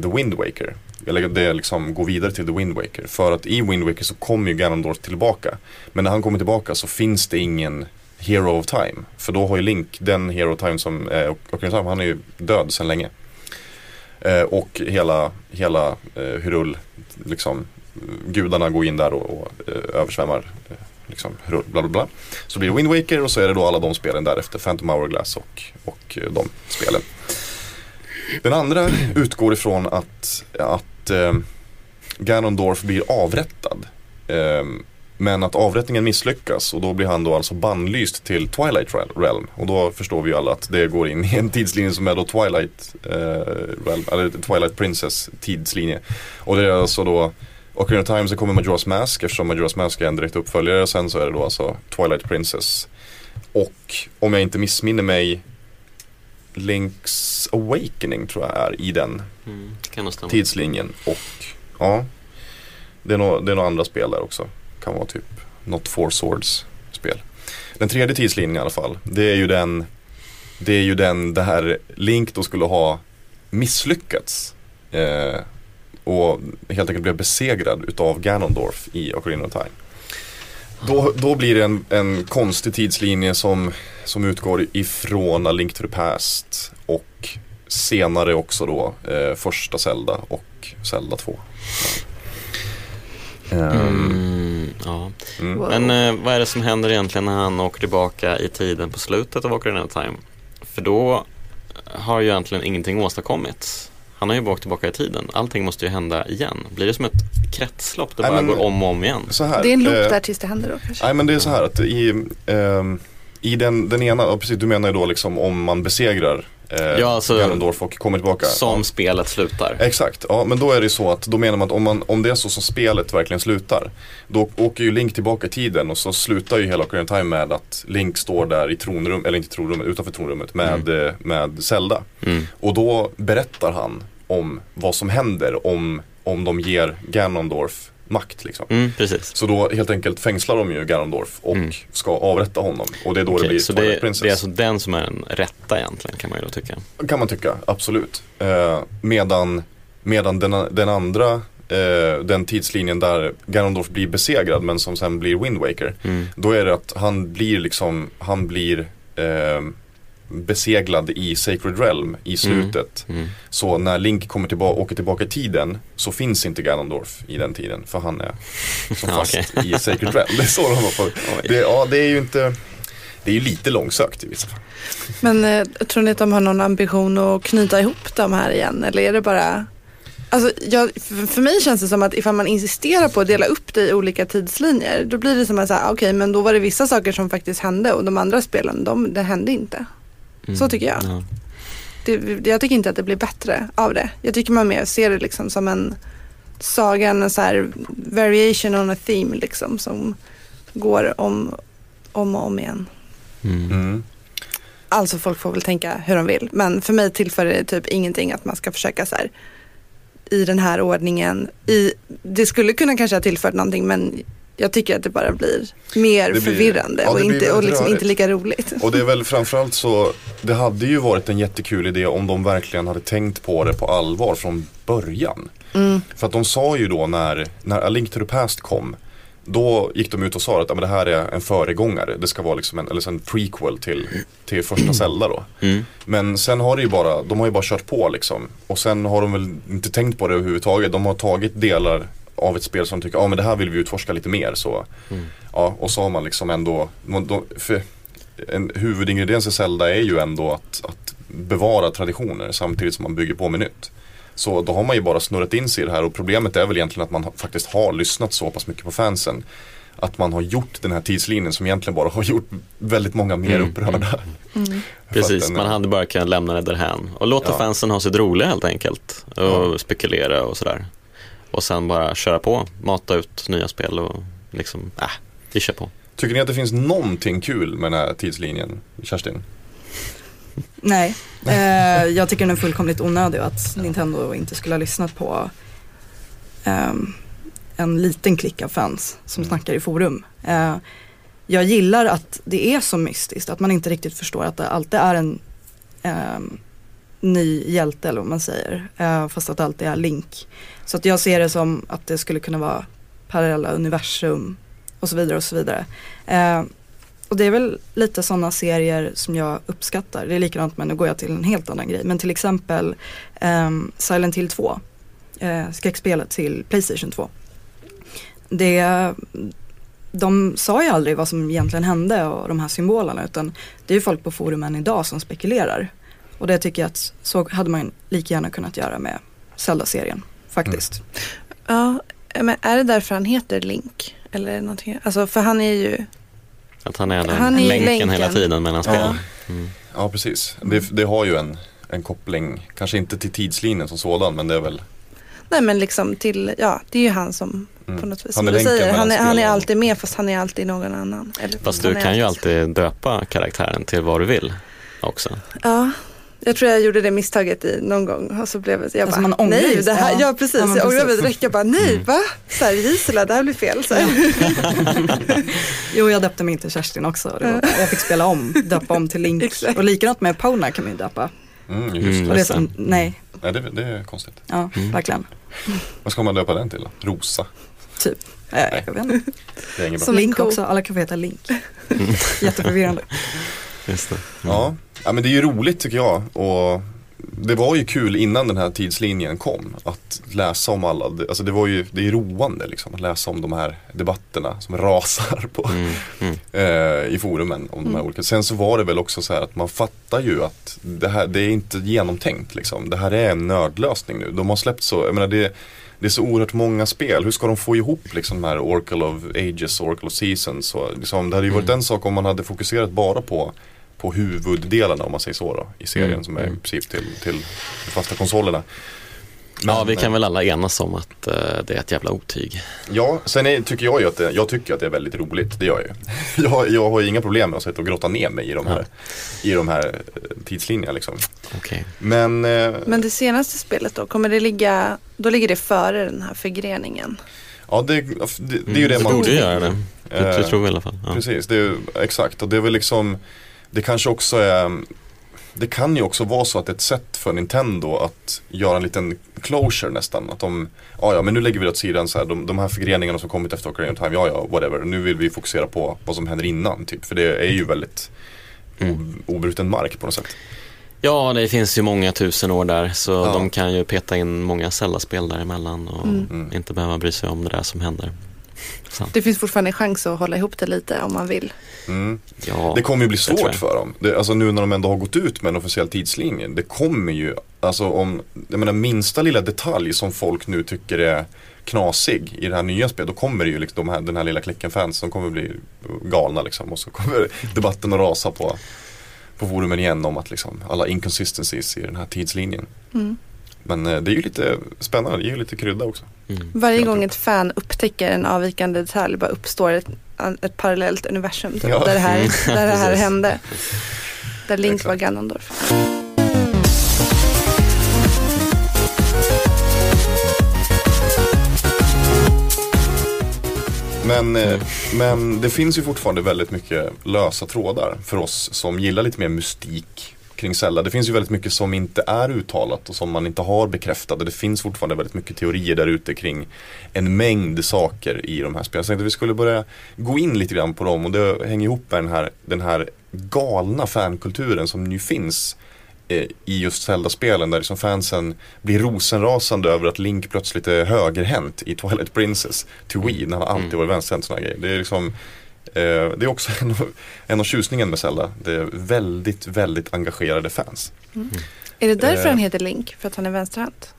The Wind Waker. Eller det liksom går vidare till The Wind Waker. För att i Wind Waker så kommer ju Ganondorf tillbaka. Men när han kommer tillbaka så finns det ingen Hero of Time. För då har ju Link, den Hero of Time som är Ocarina Time, han är ju död sedan länge. Eh, och hela, hela eh, Hyrule, liksom, gudarna går in där och, och eh, översvämmar eh, liksom, Hyrule, bla bla bla. Så blir det Wind Waker och så är det då alla de spelen därefter, Phantom Hourglass och, och eh, de spelen. Den andra utgår ifrån att, att eh, Ganondorf blir avrättad. Eh, men att avrättningen misslyckas och då blir han då alltså bannlyst till Twilight Realm. Och då förstår vi ju alla att det går in i en tidslinje som är då Twilight eh, Realm, eller Twilight Princess tidslinje. Och det är alltså då Ocarina of Time så kommer Majora's Mask eftersom Majora's Mask är en direkt uppföljare. Sen så är det då alltså Twilight Princess. Och om jag inte missminner mig Link's Awakening tror jag är i den Mm, tidslinjen. Och ja, det är nog, det är nog andra spel där också. Kan vara typ något Four Swords spel. Den tredje tidslinjen i alla fall, det är ju den Det är ju den där Link då skulle ha misslyckats. Eh, och helt enkelt blev besegrad utav Ganondorf i Ocarina of Time. Då, då blir det en, en konstig tidslinje som, som utgår ifrån A Link to the Past och senare också då eh, första Zelda och Zelda 2. Ehm, Mm, ja. mm. Wow. Men eh, vad är det som händer egentligen när han åker tillbaka i tiden på slutet av Ocarina of Time? För då har ju egentligen ingenting åstadkommits. Han har ju bara åkt tillbaka i tiden. Allting måste ju hända igen. Blir det som ett kretslopp? Det Nej, bara men- går om och om igen. Så här, Det är en loop eh, där tills det händer då kanske. Nej men det är så här att i, ehm, i den, den ena, ja, precis du menar ju då liksom om man besegrar eh, Ja, alltså- Ganondorf och kommer tillbaka. Som Ja. spelet slutar. Exakt, ja men då är det ju så att då menar man att om, man, om det är så som spelet verkligen slutar Då åker ju Link tillbaka i tiden och så slutar ju hela Ocarina of Time med att Link står där i tronrum, eller inte i tronrummet, utanför tronrummet med, eh, med Zelda Mm. Och då berättar han om vad som händer om, om de ger Ganondorf makt liksom. Mm, precis. Så då helt enkelt fängslar de ju Ganondorf och Mm. ska avrätta honom. Och det är då det Okej, blir så Twilight det, Princess. det är alltså den som är den rätta egentligen kan man ju då tycka. Kan man tycka, absolut. Eh, medan medan den, den andra, eh, den tidslinjen där Ganondorf blir besegrad men som sen blir Wind Waker. Mm. Då är det att han blir liksom, han blir eh, beseglad i Sacred Realm i slutet. Mm. Så när Link kommer tillbaka, åker tillbaka i tiden så finns inte Ganondorf i den tiden för han är Ja, fast okej. i Sacred Realm. Det är så de har fått. Oj. Det, ja, det är ju inte, det är ju lite långsökt i vissa fall. Men eh, tror ni att de har någon ambition att knyta ihop de här igen eller är det bara Alltså, jag, för, mig känns det som att ifall man insisterar på att dela upp det i olika tidslinjer då blir det som att säga, okej men då var det vissa saker som faktiskt hände och de andra spelen, de, det hände inte. Mm. Så tycker jag. Ja. Det, jag tycker inte att det blir bättre av det. Jag tycker man mer ser det liksom som en saga, en så här variation on a theme liksom som går om, om och om igen. Mm. Mm. Alltså folk får väl tänka hur de vill. Men för mig tillför det typ ingenting att man ska försöka så här i den här ordningen. I, det skulle kunna kanske ha tillfört någonting men jag tycker att det bara blir mer blir- förvirrande ja, och, inte, och liksom inte lika roligt. Och det är väl framförallt så, det hade ju varit en jättekul idé om de verkligen hade tänkt på det på allvar från början. Mm. För att de sa ju då när, när A Link to the Past kom, då gick de ut och sa att ja, men det här är en föregångare, det ska vara liksom en, eller en prequel till, till första Zelda då. Mm. Men sen har det ju bara, de har ju bara kört på liksom. Och sen har de väl inte tänkt på det överhuvudtaget. De har tagit delar av ett spel som tycker, ja men det här vill vi utforska lite mer så. Mm. Ja, och så har man liksom ändå, för en huvudingrediens i Zelda är ju ändå att, att bevara traditioner samtidigt som man bygger på med nytt. Så då har man ju bara snurrat in sig i det här och problemet är väl egentligen att man faktiskt har lyssnat så pass mycket på fansen. Att man har gjort den här tidslinjen som egentligen bara har gjort väldigt många mer Mm, upprörda. Mm. För Precis, att den- man hade bara kunnat lämna det därhän och låta Ja. fansen ha sitt roliga helt enkelt och Ja. spekulera och sådär. Och sen bara köra på, mata ut nya spel och liksom, äh, vi kör på. Tycker ni att det finns någonting kul med den här tidslinjen, Kerstin? Nej, eh, jag tycker den är fullkomligt onödig och att Nintendo inte skulle ha lyssnat på ehm, en liten klick av fans som Mm. snackar i forum. Eh, jag gillar att det är så mystiskt, att man inte riktigt förstår att det alltid är en ehm, ny hjälte eller vad man säger, eh, fast att det alltid är Link. Så att jag ser det som att det skulle kunna vara parallella universum och så vidare och så vidare. Eh, och det är väl lite sådana serier som jag uppskattar. Det är likadant men nu går jag till en helt annan grej. Men till exempel eh, Silent Hill 2. Eh, skräckspelet till Playstation 2. Det, de sa ju aldrig vad som egentligen hände och de här symbolerna utan det är ju folk på forumen idag som spekulerar. Och det tycker jag att så hade man lika gärna kunnat göra med Zelda-serien faktiskt. Ja, men är det därför han heter Link? Eller är det någonting? Alltså för han är ju, Att han är den Han är länken, länken. hela tiden mellan Ja. spelen. Mm. Ja, precis. Det, det har ju en, en koppling, kanske inte till tidslinjen som sådan, men det är väl nej men liksom till, ja det är ju han som mm. på något vis, Han är säger, han är, han är spelen. alltid med fast han är alltid någon annan. Eller, Fast du kan ju alltid döpa karaktären till vad du vill också. Ja, jag tror jag gjorde det misstaget i någon gång och så blev det, jag Alltså, bara, man ångrar nej, det här, ja. ja, precis, Ja, jag ångrar mig direkt, jag bara, nej Mm. va? Så här, Gisela, det här blir fel. Så här. Jo, jag döpte mig till Kerstin också. Det var, jag fick spela om, döpa om till Link. Och likadant med Pona kan man ju döpa. Mm, just Mm. det. Som, nej, Nej, det, det är konstigt. ja, Mm. verkligen. Vad ska man döpa den till då? Rosa? Typ. Eh, jag vet inte. Det är inget bra. Som Link också, alla kan få heta Link. Jätteförvirrande. Just det. Ja. Ja, men det är ju roligt tycker jag. Och det var ju kul innan den här tidslinjen kom att läsa om alla, alltså det var ju, det är roande liksom att läsa om de här debatterna som rasar på, Mm. Mm. eh, i forumen om de här Mm. olika. Sen så var det väl också så här att man fattar ju att det här, det är inte genomtänkt liksom. Det här är en nödlösning nu. De har släppt så, jag menar det det är så oerhört många spel. Hur ska de få ihop liksom de här Oracle of Ages, Oracle of Seasons? Och liksom, det hade ju varit Mm. en sak om man hade fokuserat bara på, på huvuddelarna om man säger så då, i serien Mm, som är i mm. princip till, till de fasta konsolerna. Ja, Men, vi kan väl alla enas om att eh, det är ett jävla otyg. Ja, sen är, tycker jag ju att det, jag tycker att det är väldigt roligt, det gör jag ju. Jag, jag har ju inga problem med att sitta och grotta ner mig i de här, i de här eh, tidslinjerna liksom. Okej. Men, eh, Men det senaste spelet då, kommer det ligga, då ligger det före den här förgreningen? Ja, det, det, det är ju det Mm, man borde göra det. Det, det tror vi i alla fall. Ja. Precis, det är, ju- exakt och det är väl liksom Det kanske också är Det kan ju också vara så att ett sätt för Nintendo att göra en liten closure nästan. Att de, ja ja men nu lägger vi det åt sidan så här, de, de här förgreningarna som kommit efter Ocarina of Time, ja ja whatever. Nu vill vi fokusera på vad som händer innan typ. För det är ju väldigt Mm. obruten mark på något sätt. Ja, det finns ju många tusen år där så Ja. de kan ju peta in många Zelda-spel däremellan och Mm. Mm. inte behöva bry sig om det där som händer. Sant. Det finns fortfarande en chans att hålla ihop det lite om man vill. Mm. Ja, Det kommer ju bli svårt för dem. Det, alltså nu när de ändå har gått ut med en officiell tidslinje. Det kommer ju, alltså om, jag menar minsta lilla detalj som folk nu tycker är knasig i det här nya spelet. Då kommer det ju liksom de här, den här lilla klicken fans som kommer bli galna liksom. Och så kommer debatten att rasa på, på forumen igen om att liksom alla inconsistencies i den här tidslinjen. Mm. Men eh, det är ju lite spännande, det ger ju lite krydda också. Mm. Varje gång ett fan upptäcker en avvikande detalj bara uppstår ett, ett parallellt universum typ, Ja. där det här, Mm. där det här hände. Där Link Exakt. var Ganondorf. Men, eh, Mm. men det finns ju fortfarande väldigt mycket lösa trådar för oss som gillar lite mer mystik kring Zelda. Det finns ju väldigt mycket som inte är uttalat och som man inte har bekräftat. Det finns fortfarande väldigt mycket teorier där ute kring en mängd saker i de här spelen. Så jag tänkte att vi skulle börja gå in lite grann på dem och det hänger ihop med den här, den här galna fankulturen som nu finns eh, i just Zelda-spelen där liksom fansen blir rosenrasande över att Link plötsligt är högerhänt i Twilight Princess till Wii när han alltid Mm. varit vänsterhänt sådana grejer. Det är liksom det är också en av, en av tjusningen med Zelda. Det är väldigt, väldigt engagerade fans. Är det därför Eh. han heter Link? För att han är vänsterhänt?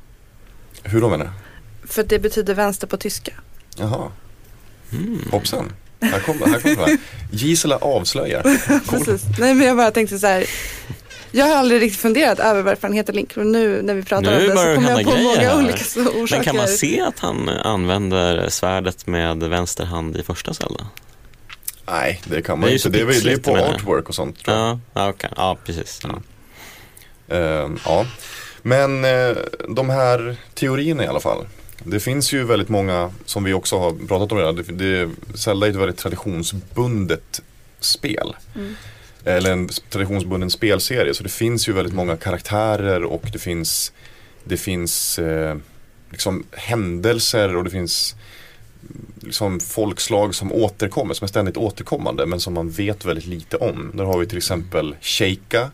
Hur då menar du? För att det betyder vänster på tyska. Jaha, Mm. hoppsan. Här kommer här kom det. Gisela avslöjar. Precis. Nej men jag bara tänkte så här. Jag har aldrig riktigt funderat över varför han heter Link. Och nu när vi pratar Nu om det så kommer jag på många här. olika orsaker. Men kan man se att han använder svärdet med vänster hand i första Zelda? Nej, det kan Det man ju inte. Det är, det är på artwork och sånt tror jag. Ja, okej. ja precis. Ja. Ehm, ja. Men eh, de här teorierna i alla fall. Det finns ju väldigt många som vi också har pratat om redan. Det, det, Zelda är ett väldigt traditionsbundet spel. Mm. Eller en traditionsbunden spelserie. Så det finns ju väldigt många karaktärer och det finns Det finns eh, liksom händelser och det finns liksom folkslag som återkommer, som är ständigt återkommande men som man vet väldigt lite om. Där har vi till exempel Sheikah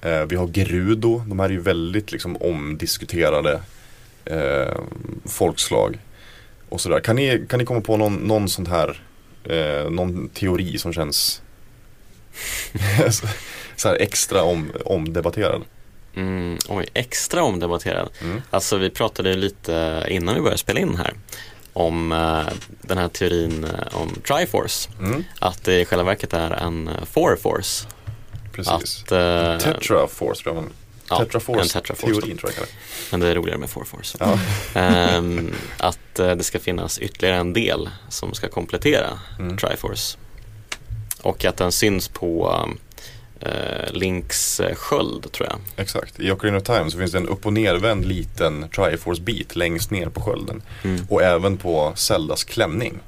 Eh, vi har Gerudo, de här är ju väldigt liksom omdiskuterade eh, folkslag. Och sådär. Kan ni, kan ni komma på någon, någon sån här, eh, någon teori som känns så extra om, omdebatterad? Mm, oj, extra omdebatterad. Mm. Alltså vi pratade lite innan vi började spela in här om eh, den här teorin eh, om Triforce. Mm, Att det i själva verket är en eh, Four Force. precis. Att, eh, Tetra Force tror jag man ja, Tetra Force, en Tetra Force då. teorin tror jag kallar Men det är roligare med Four Force. Ja. Ehm, att det ska finnas ytterligare en del som ska komplettera Mm. Triforce. Och att den syns på eh, Links eh, sköld tror jag. Exakt, i Ocarina of Time så finns det en upp och nervänd liten Triforce bit längst ner på skölden. Mm. Och även på Zeldas klänning.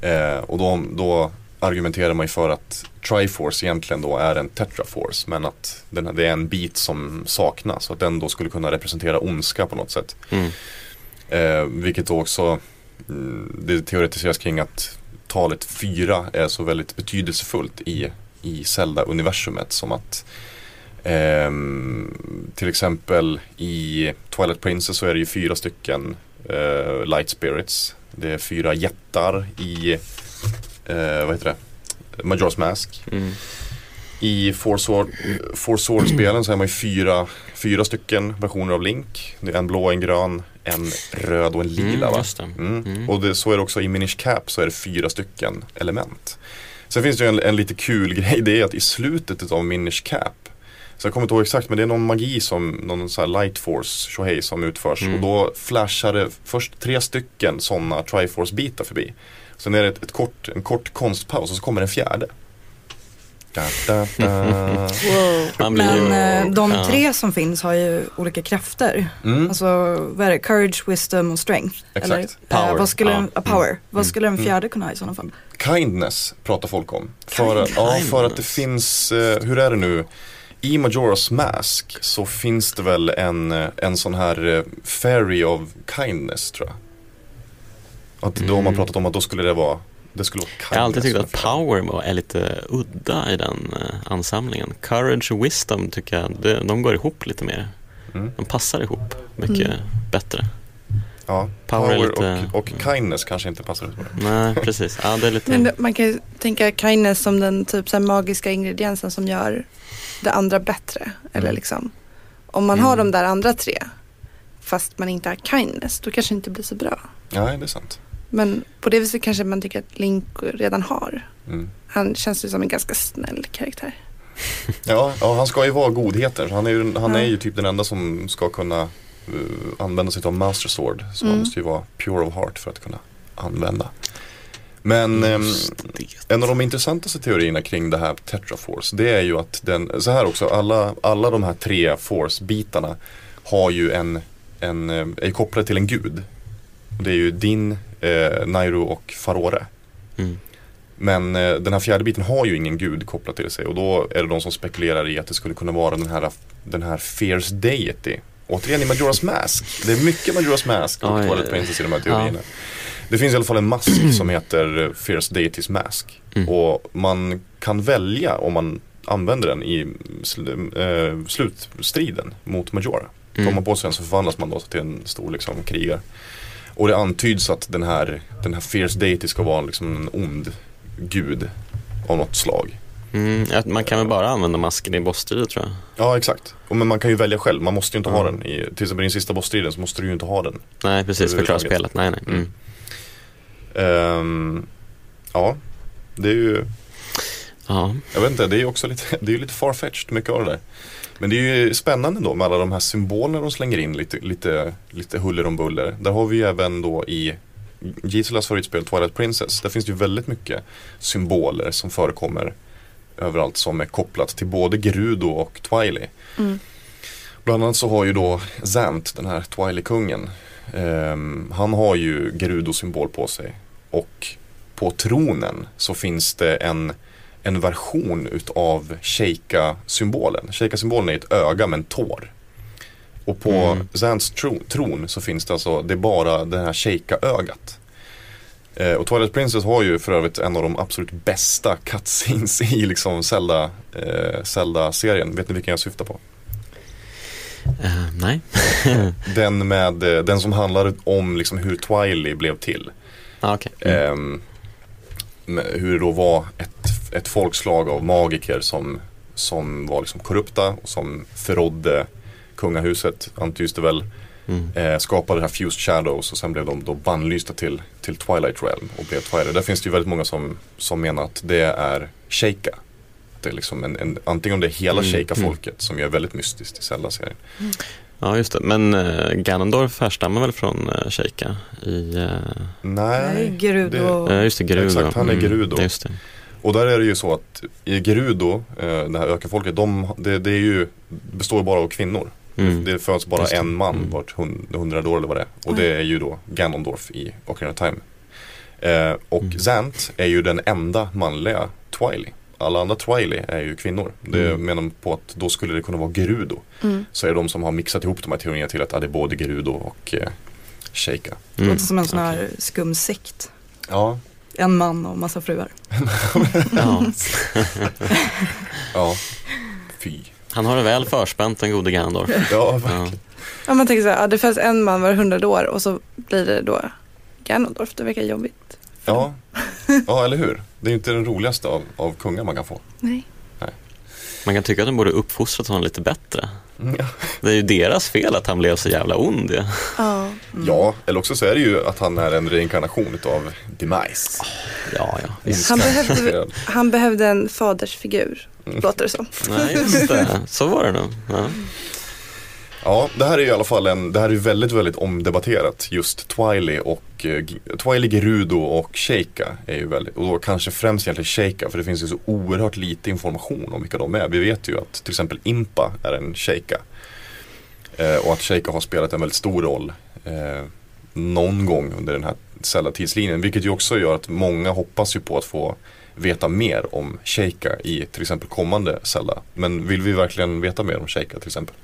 Eh, och då, då argumenterar man ju för att Triforce egentligen då är en Tetraforce. Men att den, det är en bit som saknas. Och att den då skulle kunna representera ondska på något sätt. Mm. Eh, vilket då också mm, det teoretiseras kring att talet 4 är så väldigt betydelsefullt i, i Zelda-universumet. Som att ehm, till exempel i Twilight Princess så är det ju fyra stycken eh, Light Spirits. Det är fyra jättar i eh, vad heter det? Majora's Mask. Mm. I Four, Sword, Four Sword-spelen så är man ju fyra, fyra stycken versioner av Link. Det är en blå, en grön, en röd och en lila Mm, va? Mm. Mm. Och det, så är det också i Minish Cap så är det fyra stycken element. Sen finns det ju en, en lite kul grej, det är att i slutet av Minish Cap så jag kommer inte ihåg exakt men det är någon magi som, någon sån här light force shohei som utförs Mm. och då flashar det först tre stycken sådana triforce bitar förbi. Sen är det ett, ett kort, en kort konstpaus och så kommer en fjärde. Da, da, da. Men eh, de tre som finns har ju olika krafter. Mm. Alltså vad är det? Courage, wisdom och strength. Exakt. Eller, Power. Eh, vad skulle Ja. en, a power. Mm. Vad skulle en fjärde kunna ha i sådana fall? Kindness pratar folk om. För, att- ja, för att det finns, eh, hur är det nu? I Majora's Mask så finns det väl en, eh, en sån här eh, fairy of kindness tror jag. Att då har man Mm. pratat om att då skulle det vara, det skulle vara. Jag har alltid tyckt att power är lite udda i den eh, ansamlingen. Courage och wisdom tycker jag, de går ihop lite mer. Mm. De passar ihop mycket Mm. bättre. Ja, Power power, lite- och, och kindness kanske inte passar ihop med det. Nej, precis. Ja, det är lite... Men man kan ju tänka kindness som den typ så här magiska ingrediensen som gör det andra bättre. Eller Mm. liksom, om man har Mm. de där andra tre fast man inte har kindness då kanske det inte blir så bra. Nej, det är sant. Men på det viset kanske man tycker att Link redan har. Mm. Han känns ju som en ganska snäll karaktär. Ja, ja, han ska ju vara godheter. Han är ju, han Ja. är ju typ den enda som ska kunna uh, använda sig av Master Sword. Så Mm. han måste ju vara pure of heart för att kunna använda. Men det. en av de intressantaste teorierna kring det här Tetraforce det är ju att den, så här också, alla, alla de här tre Force-bitarna har ju en, en, eh, är kopplade till en gud. Och Det är ju Din, eh, Nairo och Farore. Mm. Men eh, den här fjärde biten har ju ingen gud kopplat till sig och då är det de som spekulerar i att det skulle kunna vara den här, den här Fierce Deity. Återigen i Majora's Mask. Det är mycket Majora's Mask och Oj, Twilight. Princess i de här teorierna. Det finns i alla fall en mask som heter Fierce Deities Mask. Mm. Och man kan välja om man använder den i sl eh, slutstriden mot Majora. Tar Mm. man på sig den så förvandlas man då till en stor liksom, krigare. Och det antyds att den här, den här Fierce Deity ska vara liksom en ond gud av något slag. Mm, man kan väl bara använda masken i bossstrider tror jag. Ja exakt. Och men man kan ju välja själv, man måste ju inte ha Mm. den. I, till exempel i den sista bossstriden så måste du ju inte ha den. Nej, precis. Förklara spelet. Nej, nej. Mm. Ehm, ja, det är ju, Ja. jag vet inte, det är ju också lite, det är lite farfetched mycket av det där. Men det är ju spännande då med alla de här symbolerna de slänger in lite, lite, lite huller om buller. Där har vi ju även då i Giselas favoritspel Twilight Princess. Där finns det ju väldigt mycket symboler som förekommer överallt som är kopplat till både Gerudo och Twily. Mm. Bland annat så har ju då Zant, den här Twily-kungen, ehm, han har ju Gerudo-symbol på sig. Och på tronen så finns det en, en version utav Sheikah-symbolen. Sheikah-symbolen är ett öga med en tår. Och på Mm. Zants tro, tron så finns det alltså, det är bara det här Sheikah-ögat. Eh, och Twilight Princess har ju för övrigt en av de absolut bästa cutscenes i liksom Zelda, eh, Zelda-serien. Vet ni vilken jag syftar på? Eh, nej. Den, med, eh, den som handlar om liksom hur Twily blev till. ah, okej. Mm. Med hur det då var ett, ett folkslag av magiker som, som var liksom korrupta och som förrådde kungahuset, antyds det väl. Mm. Eh, skapade det här Fused Shadows och sen blev de då bannlysta till, till Twilight Realm och blev Twilight. Där finns det ju väldigt många som, som menar att det är Sheikah. Det är liksom en, en, antingen om det är hela Mm, Sheikah-folket som är väldigt mystiskt i Zelda-serien. Ja, just det. Men uh, Ganondorf härstammar väl från uh, Sheikah i... Uh, Nej, Gerudo. det- ja, just det, Gerudo. Exakt, han är Gerudo. Just det. Och där är det ju så att i Gerudo, eh, det här ökenfolket, de, det, det är ju, består bara av kvinnor. Mm. Det föds bara en man Mm. vart hund- hundrade år eller vad det är. Och det är ju då Ganondorf i Ocarina of Time. Eh, och Mm. Zant är ju den enda manliga Twily. Alla andra Twily är ju kvinnor. Det Mm. menar på att då skulle det kunna vara Gerudo. Mm. Så är det de som har mixat ihop de här teorierna till att det är både Gerudo och eh, Sheikah. Mm. Låter som en sån här Okej. skum sekt. Ja, En man och massa fruar. Ja. ja. Fy. Han har det väl förspänt den gode Ganondorf. Ja, Ja. Ja, man tänker så här, ja, det föds en man var hundrade år och så blir det då Ganondorf. Det verkar jobbigt. Ja. ja, eller hur? Det är inte den roligaste av, av kungar man kan få. Nej. Man kan tycka att de borde uppfostrat honom lite bättre. Ja. Det är ju deras fel att han blev så jävla ond. Ja. Ja. ja, eller också så är det ju att han är en reinkarnation utav Demise. Ja, ja. Visst. Han, behövde, han behövde en fadersfigur, Mm. låter det som. Nej, just det. Så var det nog. Ja. Ja, det här är i alla fall en, det här är väldigt, väldigt omdebatterat. Just Twiley, och eh, Twiley Gerudo och Sheika är ju väldigt, och då kanske främst egentligen Sheika för det finns ju så oerhört lite information om vilka de är. Vi vet ju att till exempel Impa är en Sheika. Eh, och att Sheika har spelat en väldigt stor roll eh, någon gång under den här Zelda-tidslinjen. Vilket ju också gör att många hoppas ju på att få veta mer om Sheika i till exempel kommande Zelda. Men vill vi verkligen veta mer om Sheika till exempel?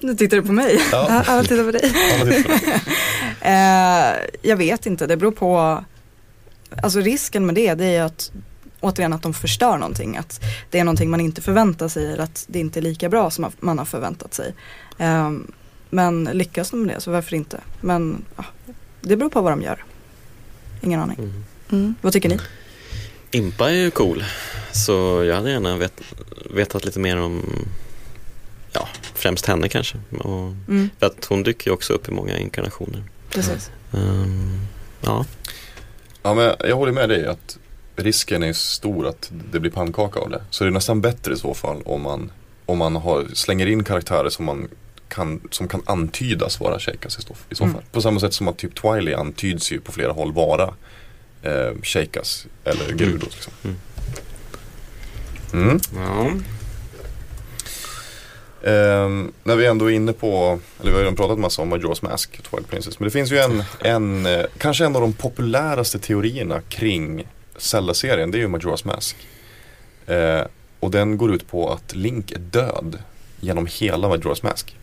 Nu tittar du på mig. Ja, alla tittar på dig. Alla tillfällen. Eh, jag vet inte, det beror på, alltså risken med det, det är att återigen att de förstör någonting, att det är någonting man inte förväntar sig eller att det inte är lika bra som man har förväntat sig. Eh, men lyckas de med det så varför inte? Men ja, det beror på vad de gör. Ingen aning. Mm. Mm. Vad tycker ni? Impa är ju cool. Så jag hade gärna vet, vetat lite mer om ja, främst henne kanske. Och, Mm, för att hon dyker ju också upp i många inkarnationer. precis. Ehm, ja, Ja men jag håller med dig att risken är stor att det blir pannkaka av det. Så det är nästan bättre i så fall om man, om man har, slänger in karaktärer som man kan, som kan antydas vara Sheikas i så, i så fall. Mm. På samma sätt som att typ Twily antyds ju på flera håll vara eh, Sheikas eller Gerudos. Liksom. Mm. Mm. ja. Ehm, när vi ändå är inne på, eller vi har redan pratat massa om Majora's Mask, Twilight Princess. Men det finns ju en, en eh, kanske en av de populäraste teorierna kring Zelda-serien, det är ju Majora's Mask. Eh, och den går ut på att Link är död genom hela Majora's Mask.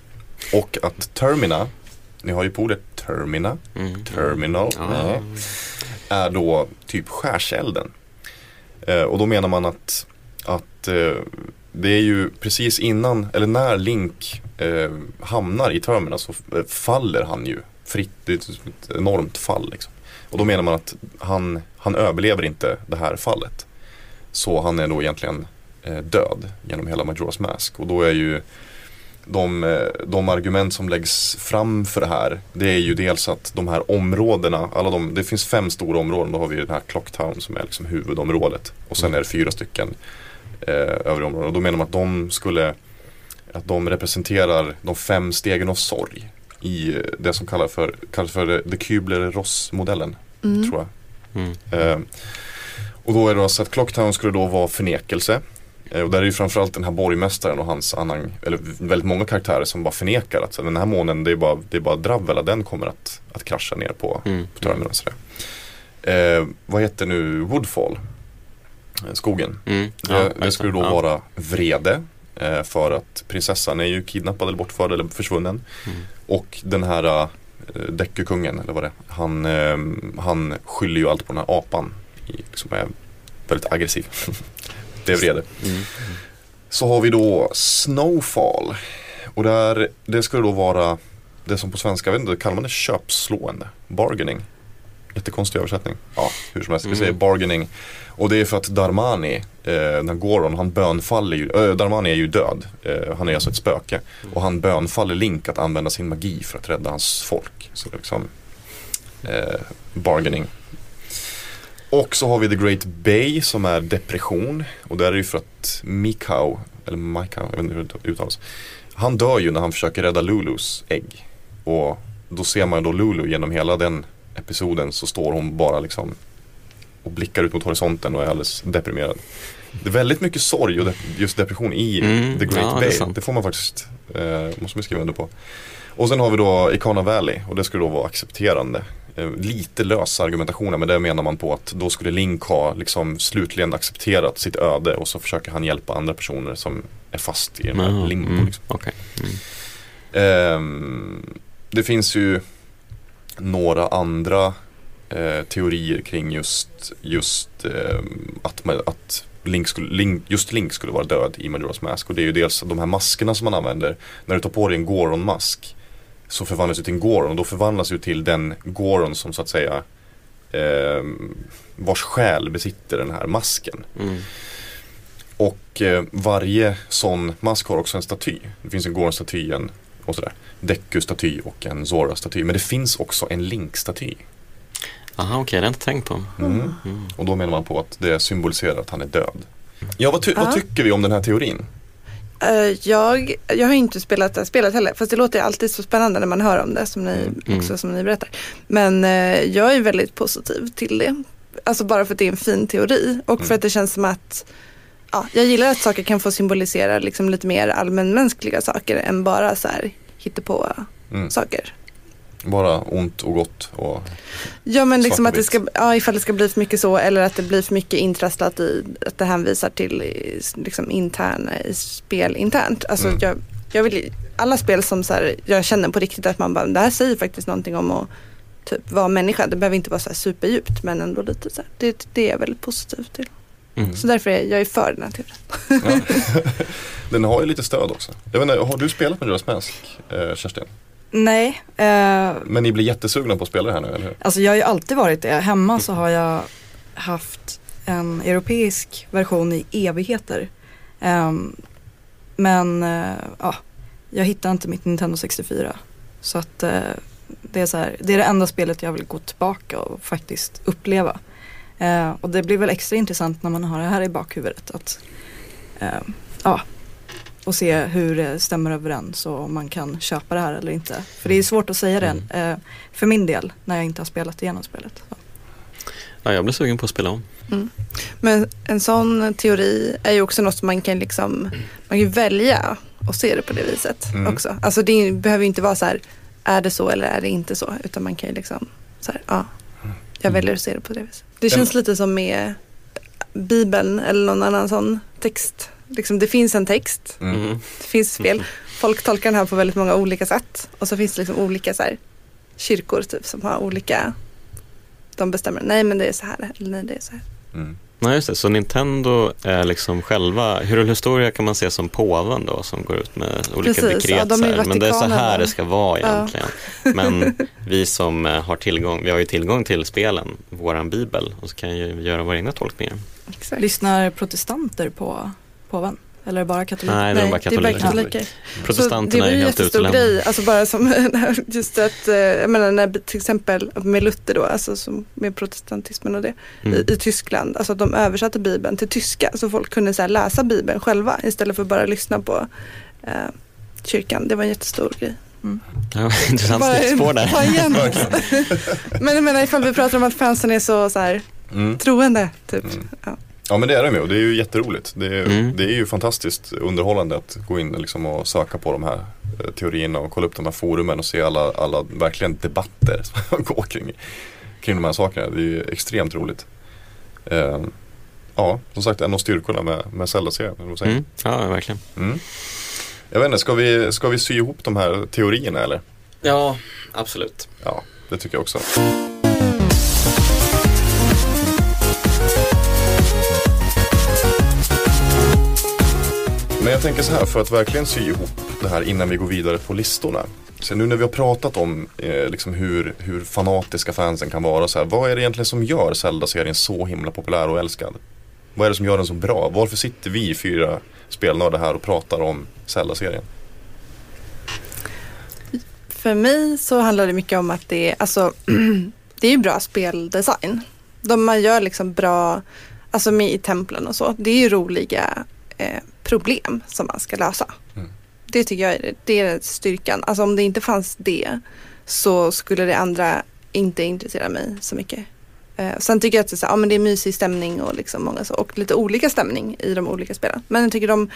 Och att Termina, ni har ju på ordet Termina, Mm. Terminal, Ja. nej, är då typ skärselden. Eh, och då menar man att, att eh, det är ju precis innan, eller när Link eh, hamnar i Termina så eh, faller han ju fritt. Det är ett enormt fall liksom. Och då menar man att han, han överlever inte det här fallet. Så han är då egentligen eh, död genom hela Majora's Mask. Och då är ju de, eh, de argument som läggs fram för det här det är ju dels att de här områdena, alla de, det finns fem stora områden. Då har vi den här Clocktown som är liksom huvudområdet. Och sen är det fyra stycken eh, övriga områden. Och då menar man att de skulle att de representerar de fem stegen av sorg i det som kallas för, kallas för The Kubler-Ross-modellen. Mm. Tror jag. Mm. Eh, och då är det alltså att Clocktown skulle då vara förnekelse. Eh, och där är ju framförallt den här borgmästaren och hans annan, eller väldigt många karaktärer som bara förnekar att så, den här månen det är bara, det är bara Dravela, den kommer att, att krascha ner på, Mm. på terminal. och sådär. Eh, vad heter nu Woodfall? Skogen. Mm. Det, det skulle då ja. vara vrede. Eh, för att prinsessan är ju kidnappad eller bortförd eller försvunnen. Mm. Och den här eh, Deku-kungen eller vad det är. Han, eh, han skyller ju allt på den här apan. Liksom är väldigt aggressiv. det är vrede. Mm. Så har vi då Snowfall. Och där, det skulle då vara det som på svenska, jag vet inte, kallar man det köpslående? Bargaining. Jättekonstig översättning. Ja, hur som helst, vi Mm. säger bargaining. Och det är för att Darmani, eh, Goron, han bönfaller ju, äh, Darmani är ju död. Eh, han är alltså ett spöke. Och han bönfaller Link att använda sin magi för att rädda hans folk. Så det är liksom eh, bargaining. Och så har vi The Great Bay som är depression. Och där är det ju för att Mikau, eller Mikau, jag vet inte hur det uttalas. Han dör ju när han försöker rädda Lulus ägg. Och då ser man då Lulu genom hela den episoden så står hon bara liksom och blickar ut mot horisonten och är alldeles deprimerad. Det är väldigt mycket sorg och de- just depression i Mm, The Great ja, det Bay. sant. Det får man faktiskt, eh, måste man skriva under på. Och sen har vi då Ikana Valley och det skulle då vara accepterande. Eh, lite lös argumentation men det menar man på att då skulle Link ha liksom slutligen accepterat sitt öde och så försöker han hjälpa andra personer som är fast i den här Ja, limbo. mm, Liksom. Mm. Ehm, det finns ju några andra eh, teorier kring just, just ehm, att, att Link skulle, Link, just Link skulle vara död i Majora's Mask. Och det är ju dels de här maskerna som man använder. När du tar på dig en Goron-mask så förvandlas du till en Goron och då förvandlas du till den Goron som så att säga ehm, vars själ besitter den här masken. Mm. Och eh, varje sån mask har också en staty. Det finns en Goron-staty, en och sådär. Deku-staty och en Zora-staty. Men det finns också en Link-staty. Aha, okej, det har jag inte tänkt på. Mm. Mm. Och då menar man på att det symboliserar att han är död. Ja, vad, ty- Ja. vad tycker vi om den här teorin? Eh, jag, jag har inte spelat det här spelet heller, fast det låter alltid så spännande när man hör om det, som ni, Mm. också som ni berättar. Men eh, jag är väldigt positiv till det. Alltså bara för att det är en fin teori och för Mm. att det känns som att ja, jag gillar att saker kan få symbolisera liksom lite mer allmänmänskliga saker än bara så här på Mm. saker. Bara ont och gott och Ja men liksom att det ska, ja, ifall det ska bli för mycket så eller att det blir för mycket intrasslat i att det hänvisar till liksom interna i spel internt. Alltså Mm. jag, jag vill alla spel som så här, jag känner på riktigt att man bara, det här säger faktiskt någonting om att typ vara människa. Det behöver inte vara så här superdjupt men ändå lite så här. Det, det är jag väldigt positiv till. Mm. Så därför är jag är för den här teorin. ja. Den har ju lite stöd också. Jag vet inte, har du spelat med Majora's Mask, eh, Kerstin? Nej, eh, Men ni blir jättesugna på att spela det här nu, eller hur? alltså jag har ju alltid varit det. Hemma så har jag haft en europeisk version i evigheter. Ehm, men eh, ja, jag hittar inte mitt Nintendo 64. Så att eh, det, är så här, det är det enda spelet jag vill gå tillbaka och faktiskt uppleva. Eh, och det blir väl extra intressant när man har det här i bakhuvudet. Att, eh, ja, och se hur det stämmer överens och om man kan köpa det här eller inte. För det är svårt att säga det eh, för min del när jag inte har spelat igenom spelet. Så. Ja, jag blir sugen på att spela om. Men en sån teori är ju också något som man kan liksom, man kan välja och se det på det viset Mm. också. Alltså det behöver ju inte vara så här, är det så eller är det inte så? Utan man kan ju liksom, så här, ja, jag väljer att se det på det viset. Det känns lite som med Bibeln eller någon annan sån text. Liksom, det finns en text, Mm. det finns spel. Folk tolkar den här på väldigt många olika sätt. Och så finns det liksom olika så här, kyrkor typ som har olika, de bestämmer, nej men det är så här, eller nej det är så här. Mm. Nej, just det. Så Nintendo är liksom själva, Hyrule Historia kan man se som påven då som går ut med olika Precis, dekret. ja, de. Men det är så här det ska vara Ja. egentligen. Men vi som eh, har tillgång, vi har ju tillgång till spelen, våran bibel och så kan ju göra våra egna tolkningar. Exakt. Lyssnar protestanter på påven? Eller är det bara katoliker? Nej, det är bara det är bara katoliker. katoliker. Protestanterna så det är var ju helt jättestor utelämnade. grej, alltså bara som just att, eh, jag menar när till exempel med Luther då, alltså som med protestantismen och det Mm. i, i Tyskland, alltså att de översatte bibeln till tyska så folk kunde så här läsa bibeln själva istället för att bara lyssna på eh, kyrkan. Det var en jättestor grej. Ja, intressant Bara en spår där. Men jag menar ifall vi pratar om att fansen är så, så här, Mm. troende typ. Mm. Ja. Ja men det är de ju och det är ju jätteroligt. Det är, Mm. det är ju fantastiskt underhållande att gå in liksom och söka på de här eh, teorierna och kolla upp de här forumen och se alla, alla verkligen debatter som går kring, kring de här sakerna. Det är ju extremt roligt. Eh, ja, som sagt en av styrkorna med, med Zelda-serien. Mm. Ja, verkligen. Mm. Jag vet inte, ska vi, ska vi sy ihop de här teorierna eller? Ja, absolut. Ja, det tycker jag också. Men jag tänker så här, för att verkligen sy ihop det här innan vi går vidare på listorna. Så nu när vi har pratat om eh, liksom hur, hur fanatiska fansen kan vara, så här, vad är det egentligen som gör Zelda-serien så himla populär och älskad? Vad är det som gör den så bra? Varför sitter vi fyra spelnördar här och pratar om Zelda-serien? För mig så handlar det mycket om att det är, alltså, det är bra speldesign. De man gör liksom bra, alltså med i templen och så. Det är ju roliga eh, problem som man ska lösa. Mm. Det tycker jag är, det är styrkan. Alltså om det inte fanns det så skulle det andra inte intressera mig så mycket. Eh, sen tycker jag att det är, så, ja, men det är mysig stämning och, liksom många så, och lite olika stämning i de olika spelen. Men jag tycker de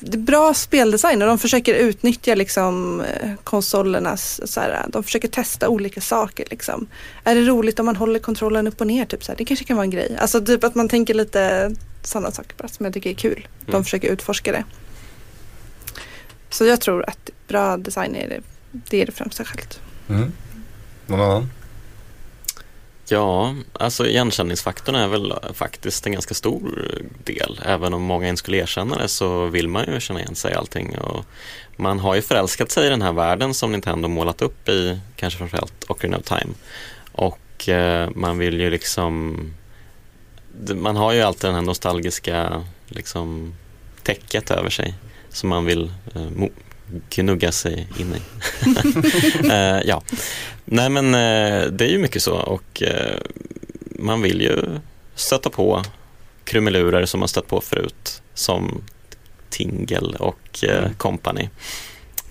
bra speldesign och de försöker utnyttja liksom eh, konsolernas, så här, de försöker testa olika saker liksom. Är det roligt om man håller kontrollen upp och ner typ så här, det kanske kan vara en grej. Alltså typ att man tänker lite sådana saker bara som jag tycker är kul. De Mm. försöker utforska det. Så jag tror att bra design är det, det, är det främsta skälet. Mm. Någon annan? Ja, alltså igenkänningsfaktorn är väl faktiskt en ganska stor del. Även om många inte skulle erkänna det så vill man ju känna igen sig i allting. Och man har ju förälskat sig i den här världen som Nintendo målat upp i, kanske framförallt Ocarina of Time. Och eh, man vill ju liksom, man har ju alltid den här nostalgiska liksom täcket över sig som man vill eh, gnugga sig in i. eh, ja, nej men eh, det är ju mycket så och eh, man vill ju stöta på krumelurer som man stött på förut som Tingle och eh, Mm. company.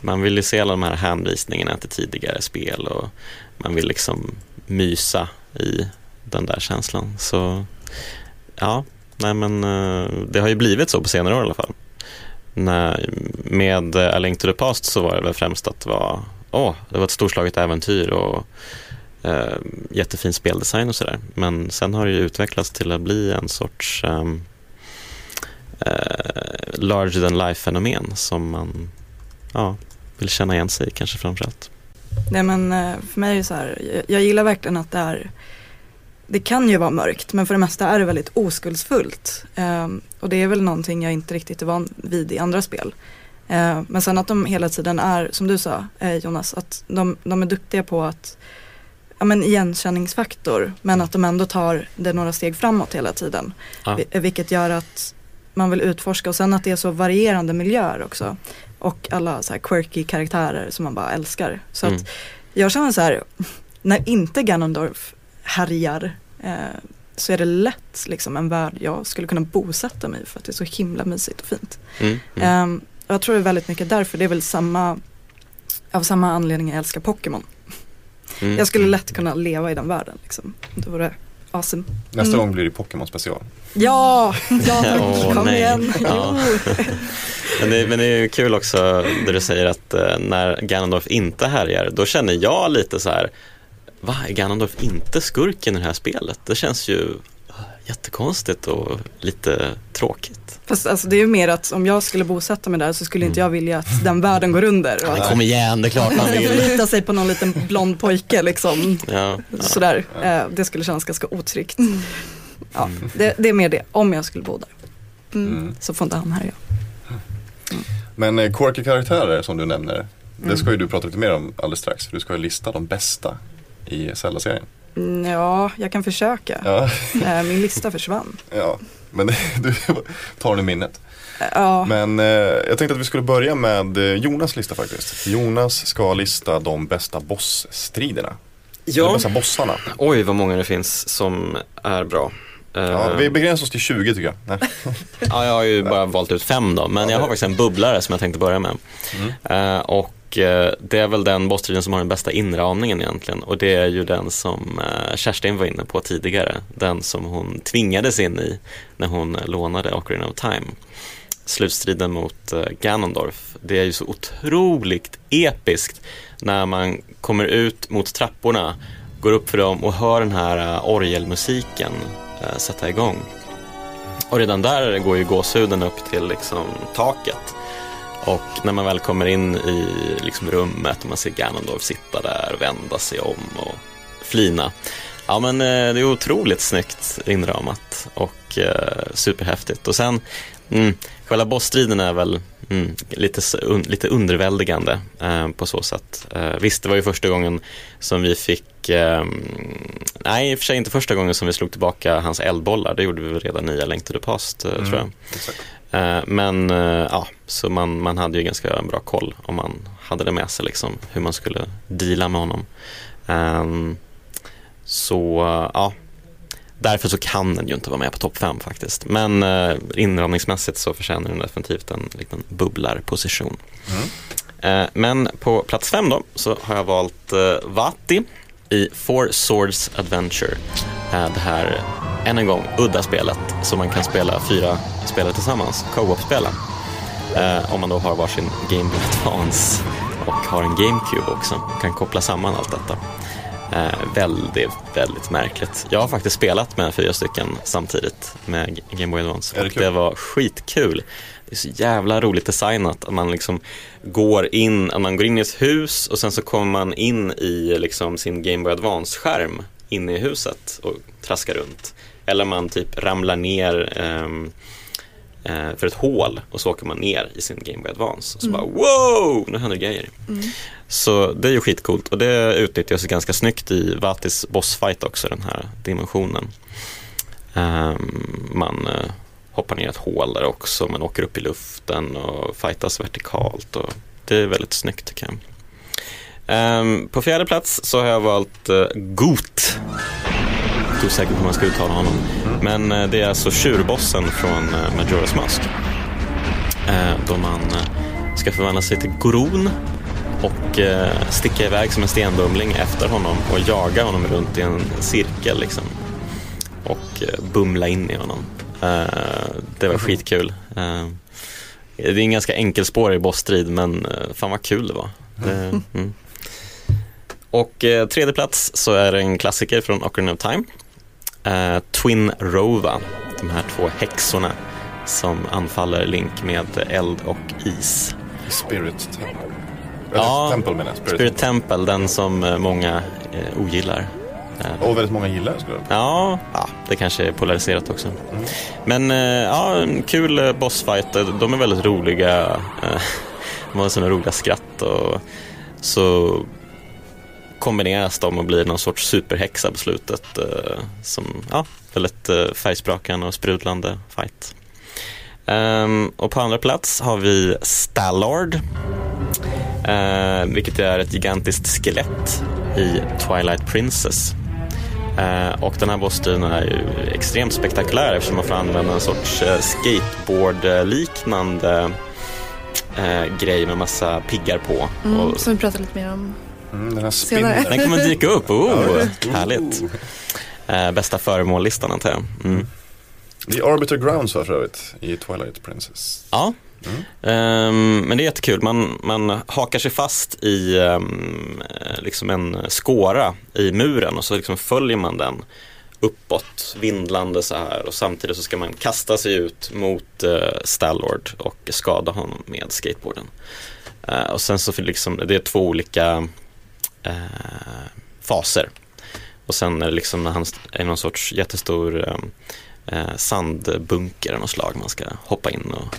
Man vill ju se alla de här hänvisningarna till tidigare spel och man vill liksom mysa i den där känslan. Så ja, nej men det har ju blivit så på senare år i alla fall. När, med A Link to the Past så var det väl främst att det var, åh, det var ett storslaget äventyr och eh, jättefin speldesign och sådär. Men sen har det ju utvecklats till att bli en sorts ehm, eh, larger than life-fenomen som man ja, vill känna igen sig i kanske framförallt. Nej men eh, för mig är det så här, jag, gillar verkligen att det är det kan ju vara mörkt men för det mesta är det väldigt oskuldsfullt. Ehm, och det är väl någonting jag inte riktigt är van vid i andra spel. Ehm, men sen att de hela tiden är, som du sa eh, Jonas, att de, de är duktiga på att ja, men igenkänningsfaktor men att de ändå tar det några steg framåt hela tiden. Ja. Vi- Vilket gör att man vill utforska och sen att det är så varierande miljöer också. Och alla så här quirky karaktärer som man bara älskar. Så Mm. att jag känner så här, när inte Ganondorf härjar eh, så är det lätt liksom en värld jag skulle kunna bosätta mig för att det är så himla mysigt och fint. Mm, mm. Och jag tror det är väldigt mycket därför, det är väl samma, av samma anledning jag älskar Pokémon. Mm. Jag skulle lätt kunna leva i den världen liksom. Det vore awesome. Nästa Mm. gång blir det Pokémon special. Ja, ja tack, Åh, kom nej. igen. Ja. Men det, men det är ju kul också det du säger att eh, när Ganondorf inte härjar, då känner jag lite så här, va, är Ganondorf inte skurken i det här spelet? Det känns ju jättekonstigt och lite tråkigt. Fast alltså, det är ju mer att om jag skulle bosätta mig där så skulle inte jag vilja att den världen går under. Och att kom igen, det är klart man ska vill. förlita sig på någon liten blond pojke liksom. Ja, ja. Sådär. Eh, det skulle kännas ganska otryggt. Ja, det, det är mer det, om jag skulle bo där. Mm. Så får inte han härja. Men eh, quirky karaktärer som du nämner, det Mm. ska ju du prata lite mer om alldeles strax. För du ska ju lista de bästa i Zelda-serien. Mm, Ja, jag kan försöka. Ja, Eh, Min lista försvann. ja. men du tar i minnet. Eh, Ja, Men eh, jag tänkte att vi skulle börja med eh, Jonas lista faktiskt. Jonas ska lista de bästa bossstriderna. De ja. bästa bossarna. Oj, vad många det finns som är bra. Ja, vi begränsar oss till 20 tycker jag. Nej. Ja, jag har ju bara valt ut fem då, men jag har faktiskt en bubblare som jag tänkte börja med. Mm. Eh, och eh, det är väl den bossstriden som har den bästa inramningen egentligen. Och det är ju den som eh, Kerstin var inne på tidigare. Den som hon tvingades in i när hon lånade Ocarina of Time. Slutstriden mot eh, Ganondorf. Det är ju så otroligt episkt när man kommer ut mot trapporna, går upp för dem och hör den här eh, orgelmusiken eh, sätta igång. Och redan där går ju gåshuden upp till liksom taket. Och när man väl kommer in i liksom rummet och man ser Ganondorf sitta där och vända sig om och flina. Ja men eh, det är otroligt snyggt inramat och eh, superhäftigt. Och sen, mm, själva bossstriden är väl mm, lite, un, lite underväldigande eh, på så sätt. Eh, visst, det var ju första gången som vi fick, eh, nej i och för sig inte första gången som vi slog tillbaka hans eldbollar. Det gjorde vi väl redan i A Link to the Past, eh, Mm. tror jag. Exakt. Eh, Men eh, ja, så man, man hade ju ganska bra koll om man hade det med sig liksom, hur man skulle deala med honom. Ehm, så ja, därför så kan den ju inte vara med på topp 5 faktiskt. Men uh, inramningsmässigt så förtjänar den definitivt en liten bubblarposition. Mm. Eh, men på plats 5 då så har jag valt uh, Vati i Four Swords Adventure. Eh, det här, än en gång, udda spelet som man kan spela fyra spelare tillsammans, co-op-spela. Eh, om man då har varsin Game Boy Advance och har en GameCube också, kan koppla samman allt detta. Eh, väldigt, väldigt märkligt. Jag har faktiskt spelat med fyra stycken samtidigt med Game Boy Advance det och kul? det var skitkul. Det är så jävla roligt designat att man liksom går in, att man går in i ett hus och sen så kommer man in i liksom sin Game Boy Advance-skärm inne i huset och traskar runt. Eller man typ ramlar ner eh, för ett hål och så åker man ner i sin Game Boy Advance och så bara wow, nu händer grejer. Så det är ju skitcoolt och det utnyttjas ganska snyggt i Vatis bossfight också, den här dimensionen. Ehm, man eh, hoppar ner ett hål där också, man åker upp i luften och fightas vertikalt och det är väldigt snyggt tycker jag. Ehm, på fjärde plats så har jag valt uh, Goot. Inte osäker på hur man ska uttala honom. Men eh, det är alltså tjurbossen från uh, Majora's Mask. eh, då man eh, ska förvandla sig till Gorun och eh, sticka iväg som en stenbumling efter honom och jaga honom runt i en cirkel liksom. Och eh, bumla in i honom. Eh, det var skitkul. Eh, det är en ganska enkelspårig bossstrid men eh, fan vad kul det var. Det, mm. Och eh, tredje plats så är det en klassiker från Ocarina of Time. Eh, Twin Rova, de här två häxorna som anfaller Link med eld och is. Spirit Temple. Ja, Temple menar jag. Spirit. Spirit Temple, den som eh, många eh, ogillar. Eh, Och väldigt många gillar skulle jag Ja, ja, det kanske är polariserat också. Men eh, ja, en kul bossfight. De är väldigt roliga. De har sådana roliga skratt och så kombineras de och blir någon sorts superhäxa på slutet. eh, Som, ja, väldigt eh, färgsprakande och sprudlande fight. Ehm, och på andra plats har vi Stallard. Eh, vilket är ett gigantiskt skelett i Twilight Princess. Eh, och den här bossstriden är ju extremt spektakulär eftersom man får använda en sorts eh, skateboard-liknande eh, grej med massa piggar på. Mm, Och som vi pratar lite mer om. Mm, den här den kommer dyka upp, oh, härligt. Eh, bästa föremållistan antar jag. Mm. Det är Arbiter Grounds va, för övrigt i Twilight Princess. Ja, Ehm, men det är jättekul. Man, man hakar sig fast i eh, liksom en skåra i muren och så liksom följer man den uppåt, vindlande så här och samtidigt så ska man kasta sig ut mot uh, Stallord och skada honom med skateboarden. Eh, och sen så liksom, det är två olika eh, faser. Och sen är det liksom när han är någon sorts jättestor eh, eh, sandbunker av något slag man ska hoppa in och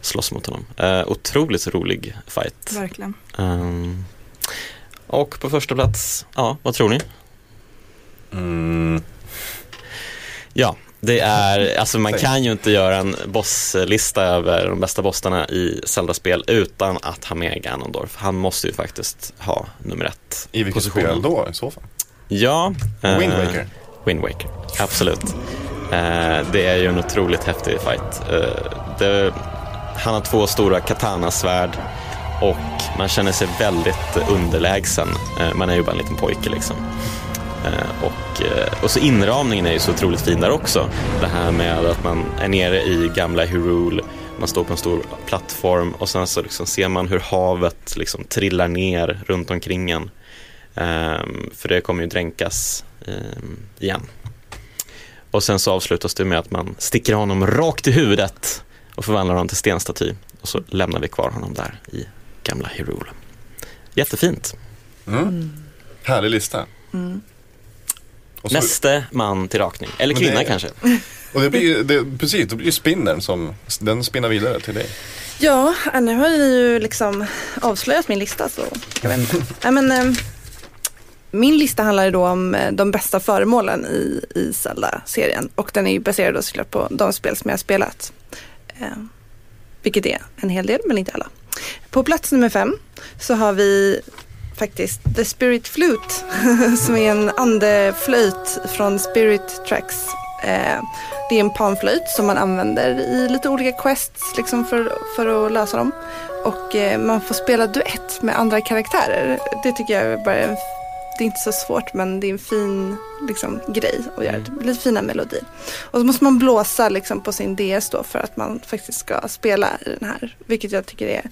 slåss mot honom. Eh, otroligt rolig fight. Verkligen. Ehm, och på första plats, ja, vad tror ni? Mm. Ja, det är, alltså man kan ju inte göra en bosslista över de bästa bossarna i Zelda-spel utan att ha med Ganondorf. Han måste ju faktiskt ha nummer ett. I vilket positionen. spel då i så fall? Ja. eh, Wind Waker. Wind Waker, absolut. Eh, det är ju en otroligt häftig fight. Eh, det, han har två stora katanasvärd och man känner sig väldigt underlägsen. Eh, man är ju bara en liten pojke liksom. Eh, och, eh, och så inramningen är ju så otroligt fin där också. Det här med att man är nere i gamla Hyrule, man står på en stor plattform och sen så liksom ser man hur havet liksom trillar ner runt omkring en. Ehm, för det kommer ju dränkas ehm, igen. Och sen så avslutas det med att man sticker honom rakt i huvudet och förvandlar honom till stenstaty. Och så lämnar vi kvar honom där i gamla Hyrule. Jättefint. Mm. Härlig lista. Och, så, Näste man till rakning, eller Men kvinna det- kanske. och det blir ju, det, precis, det blir ju spinnern som, den spinnar vidare till dig. Ja, äh, nu har ni ju liksom avslöjat min lista så jag vet inte. Nej, men, eh, min lista handlar ju då om eh, de bästa föremålen i, i Zelda-serien och den är ju baserad då såklart på de spel som jag har spelat. Eh, vilket är en hel del men inte alla. På plats nummer fem så har vi faktiskt The Spirit Flute som är en andeflöjt från Spirit Tracks. Eh, det är en panflöjt som man använder i lite olika quests liksom för, för att lösa dem. Och eh, man får spela duett med andra karaktärer. Det tycker jag är bara en, det är inte så svårt men det är en fin liksom, grej att göra. Lite fina melodier. Och så måste man blåsa liksom, på sin DS då för att man faktiskt ska spela i den här. Vilket jag tycker är